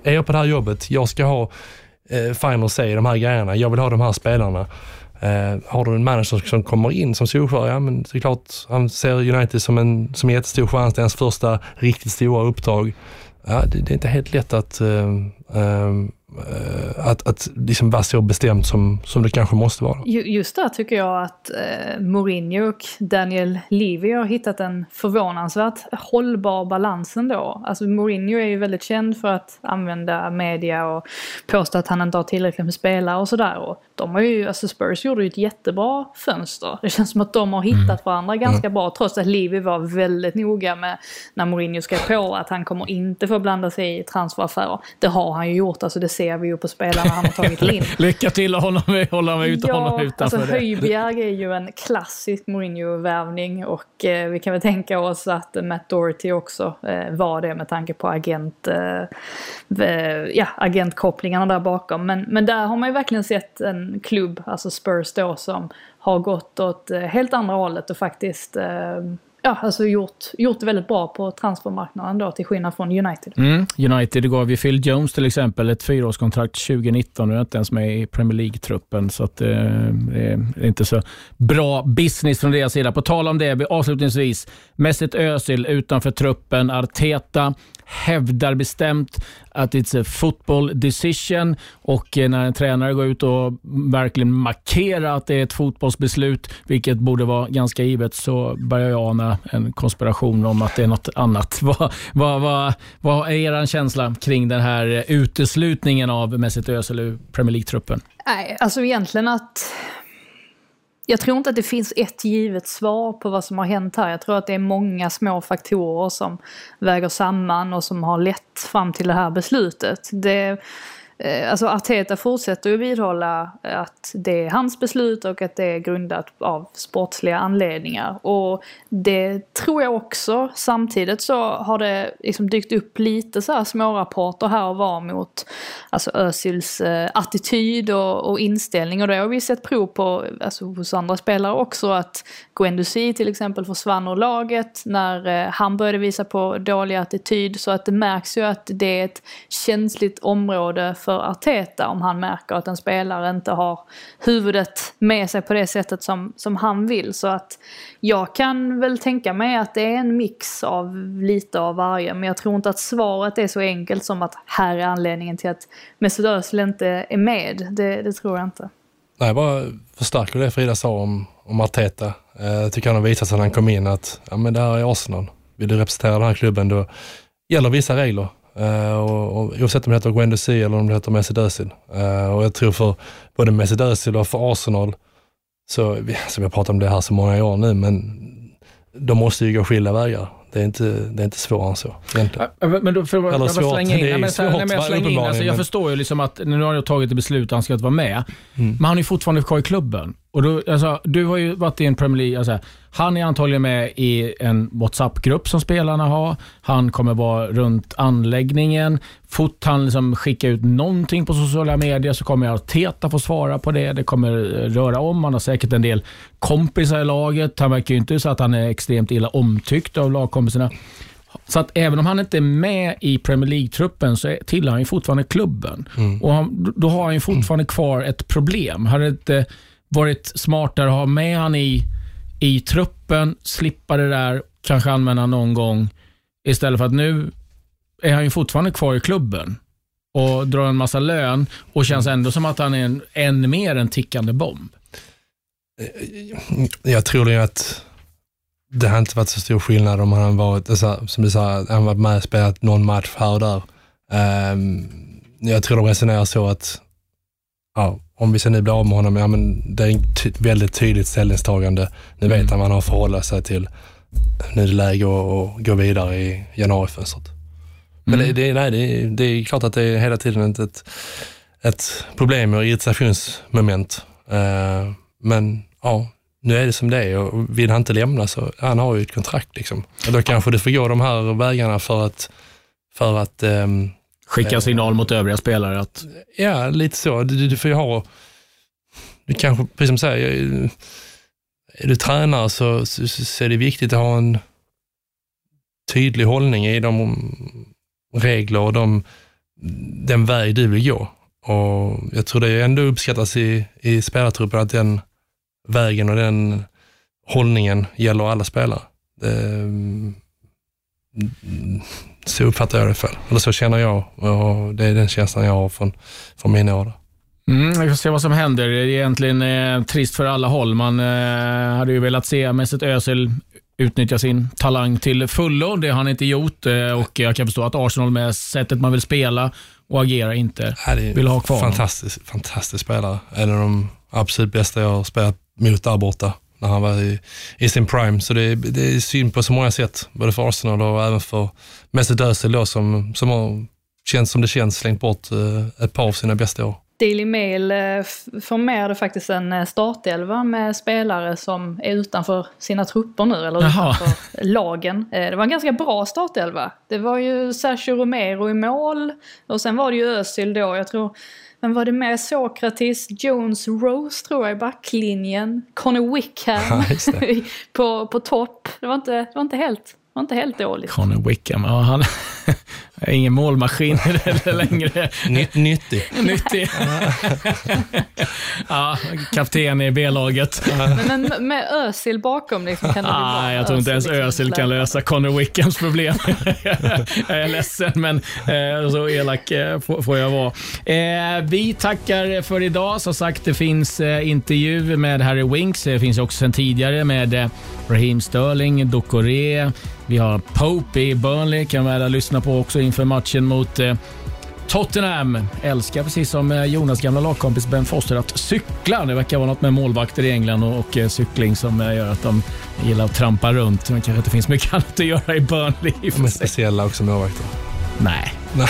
är jag på det här jobbet, jag ska ha eh, final say i de här grejerna, jag vill ha de här spelarna. Eh, har du en manager som kommer in som Solskjaer, ja men det är klart, han ser United som en, som en jättestor chans, det är hans första riktigt stora uppdrag. Ja, det, det är inte helt lätt att, eh, Eh, Eh, att, att liksom vara så bestämt som, som det kanske måste vara. Just där tycker jag att eh, Mourinho och Daniel Levy har hittat en förvånansvärt hållbar balans ändå. Alltså Mourinho är ju väldigt känd för att använda media och påstå att han inte har tillräckligt med spelare och sådär de har ju, alltså Spurs gjorde ju ett jättebra fönster. Det känns som att de har hittat mm. varandra ganska mm. bra trots att Levy var väldigt noga med när Mourinho skrev på att han kommer inte få blanda sig i transferaffärer. Det har han ju gjort, alltså det ser vi ju på spelarna han har tagit in. Lycka till att hålla, hålla mig ut, ja, honom utanför alltså, Höjbjerg är ju en klassisk Mourinho-värvning och eh, vi kan väl tänka oss att Matt Doherty också eh, var det med tanke på agent, eh, ja, agentkopplingarna där bakom. Men, men där har man ju verkligen sett en klubb, alltså Spurs då, som har gått åt eh, helt andra hållet och faktiskt eh, ja, alltså gjort, gjort det väldigt bra på transfermarknaden då, till skillnad från United. Mm. United gav ju Phil Jones till exempel ett fyraårskontrakt 2019 och är inte ens med i Premier League-truppen. Så att, eh, det är inte så bra business från deras sida. På tal om det, avslutningsvis. Mesut Özil utanför truppen. Arteta hävdar bestämt att it's a football decision och eh, när en tränare går ut och verkligen markerar att det är ett fotbollsbeslut, vilket borde vara ganska givet, så börjar jag ana en konspiration om att det är något annat. Vad, vad, vad, vad är er känsla kring den här uteslutningen av Mesut Özil ur Premier League-truppen? Nej, alltså egentligen att jag tror inte att det finns ett givet svar på vad som har hänt här. Jag tror att det är många små faktorer som väger samman och som har lett fram till det här beslutet. Det, Eh, alltså Arteta fortsätter ju vidhålla eh, att det är hans beslut och att det är grundat av sportsliga anledningar. Och det tror jag också. Samtidigt så har det liksom dykt upp lite så här små rapporter här och var mot alltså Özils eh, attityd och, och, inställning. Och det har vi sett prov på alltså, hos andra spelare också. Att Guendouzi till exempel försvann ur laget när han började visa på dålig attityd. Så att det märks ju att det är ett känsligt område för Arteta om han märker att en spelare inte har huvudet med sig på det sättet som, som han vill. Så att jag kan väl tänka mig att det är en mix av lite av varje. Men jag tror inte att svaret är så enkelt som att här är anledningen till att Mesut Özil inte är med. Det, det tror jag inte. Nej, bara förstärker det Frida sa om, om Arteta. Eh, jag tycker han har visat sedan han kom in att ja, men det här är Arsenal. Vill du representera den här klubben då gäller vissa regler. Uh, och, och, oavsett om det heter Guendouzi eller om det heter Mesut Özil. Uh, och jag tror för både Mesut Özil och för Arsenal, så, vi har pratat om det här så många år nu, men de måste ju gå skilda vägar. Det är inte, det är inte svårare än så egentligen. Men då, för, Eller svårt, slänga in, det är men, svårt, men, jag, slänger in, alltså, jag förstår ju liksom att nu har jag tagit ett beslut att han ska inte vara med, mm. men han är fortfarande kvar i klubben. Och då, alltså, du har ju varit i en Premier League, alltså, han är antagligen med i en WhatsApp-grupp som spelarna har. Han kommer vara runt anläggningen. Fort han liksom skickar ut någonting på sociala medier så kommer Arteta få svara på det. Det kommer röra om. Han har säkert en del kompisar i laget. Han verkar ju inte så att han är extremt illa omtyckt av lagkompisarna. Så att även om han inte är med i Premier League-truppen så tillhör han ju fortfarande klubben. Mm. Och han, då har han ju fortfarande kvar ett problem. Hade inte varit smartare att ha med han i, i truppen, slippa det där, kanske använda någon gång, istället för att nu är han ju fortfarande kvar i klubben och drar en massa lön och känns ändå som att han är en, än mer en tickande bomb. Eh, jag tror ju att det har inte varit så stor skillnad om han varit, alltså, som du sa, han varit med och spelat någon match här och där. Um, jag tror de resonerar så att ja, om vi sen nu blir av med honom, ja, men det är ett väldigt tydligt ställningstagande. Nu vet han vad han har att förhålla sig till. Nu är det läge att, gå vidare i januarifönstret. Men Mm. det, det, nej, det, det är klart att det är hela tiden ett, ett, ett problem och irritationsmoment. Uh, men ja, nu är det som det är och vill han inte lämna så, han har ju ett kontrakt liksom. Och då kanske det får gå de här vägarna för att, för att ehm, Skicka signal mot övriga spelare att Ja, lite så. Du, du får ju ha, du kanske, precis som du säger, är du tränare så, så, så är det viktigt att ha en tydlig hållning i de regler och de, den väg du vill gå. Och jag tror det ändå uppskattas i, i spelartruppen att den vägen och den hållningen gäller alla spelare. Det, så uppfattar jag det för. Eller så känner jag och det är den känslan jag har från, från mina år. Mm, vi får se vad som händer. Det är egentligen eh, trist för alla håll. Man eh, hade ju velat se Mesut Özil utnyttja sin talang till fullo. Det har han inte gjort eh, och jag kan förstå att Arsenal med sättet man vill spela och agera inte vill ha kvar honom. Fantastisk, fantastisk spelare. En av de absolut bästa jag har spelat mot där borta när han var i, i sin prime. Så det, det är synd på så många sätt, både för Arsenal och även för Mesut Özil då, som, som har känts som det känns slängt bort eh, ett par av sina bästa år. Daily Mail eh, formerade faktiskt en eh, startelva med spelare som är utanför sina trupper nu, eller Jaha. utanför lagen. Det var en ganska bra startelva. Det var ju Sergio Romero i mål, och sen var det ju Özil då, jag tror men var det med Sokratis, Jones Rose tror jag i backlinjen, Connor Wickham Ja, på, på topp. Det var inte, det var inte, helt, det var inte helt dåligt. Connor Wickham, ja, han är ingen målmaskin längre. Nyttig. Nyttig. ja, kapten i B-laget. Men, men med Özil bakom liksom, kan det bli bra. Ah, jag tror inte ens Özil liksom kan lösa Connor Wickhams problem. jag är ledsen, men eh, så elak eh, får, jag vara. Eh, vi tackar för idag. Som sagt, det finns eh, intervju med Harry Winks. Det finns också sen tidigare med eh, Raheem Sterling, Dokore. Vi har Pope i Burnley, kan väl lyssna på också inför matchen mot eh, Tottenham älskar precis som eh, Jonas gamla lagkompis Ben Foster att cykla. Det verkar vara något med målvakter i England och, och eh, cykling som gör att de gillar att trampa runt. Men kanske inte finns mycket annat att göra i Burnley. De är speciella också målvakter. Nej.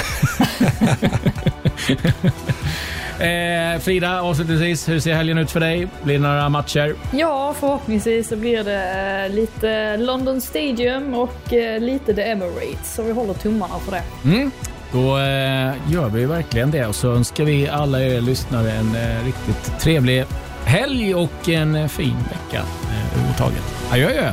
eh, Frida, avslutningsvis, hur ser helgen ut för dig? Blir det några matcher? Ja, förhoppningsvis så blir det eh, lite London Stadium och eh, lite The Emirates. Så vi håller tummarna för det. Mm. Då eh, gör vi verkligen det och så önskar vi alla er lyssnare en eh, riktigt trevlig helg och en eh, fin vecka överhuvudtaget. Adjö, adjö.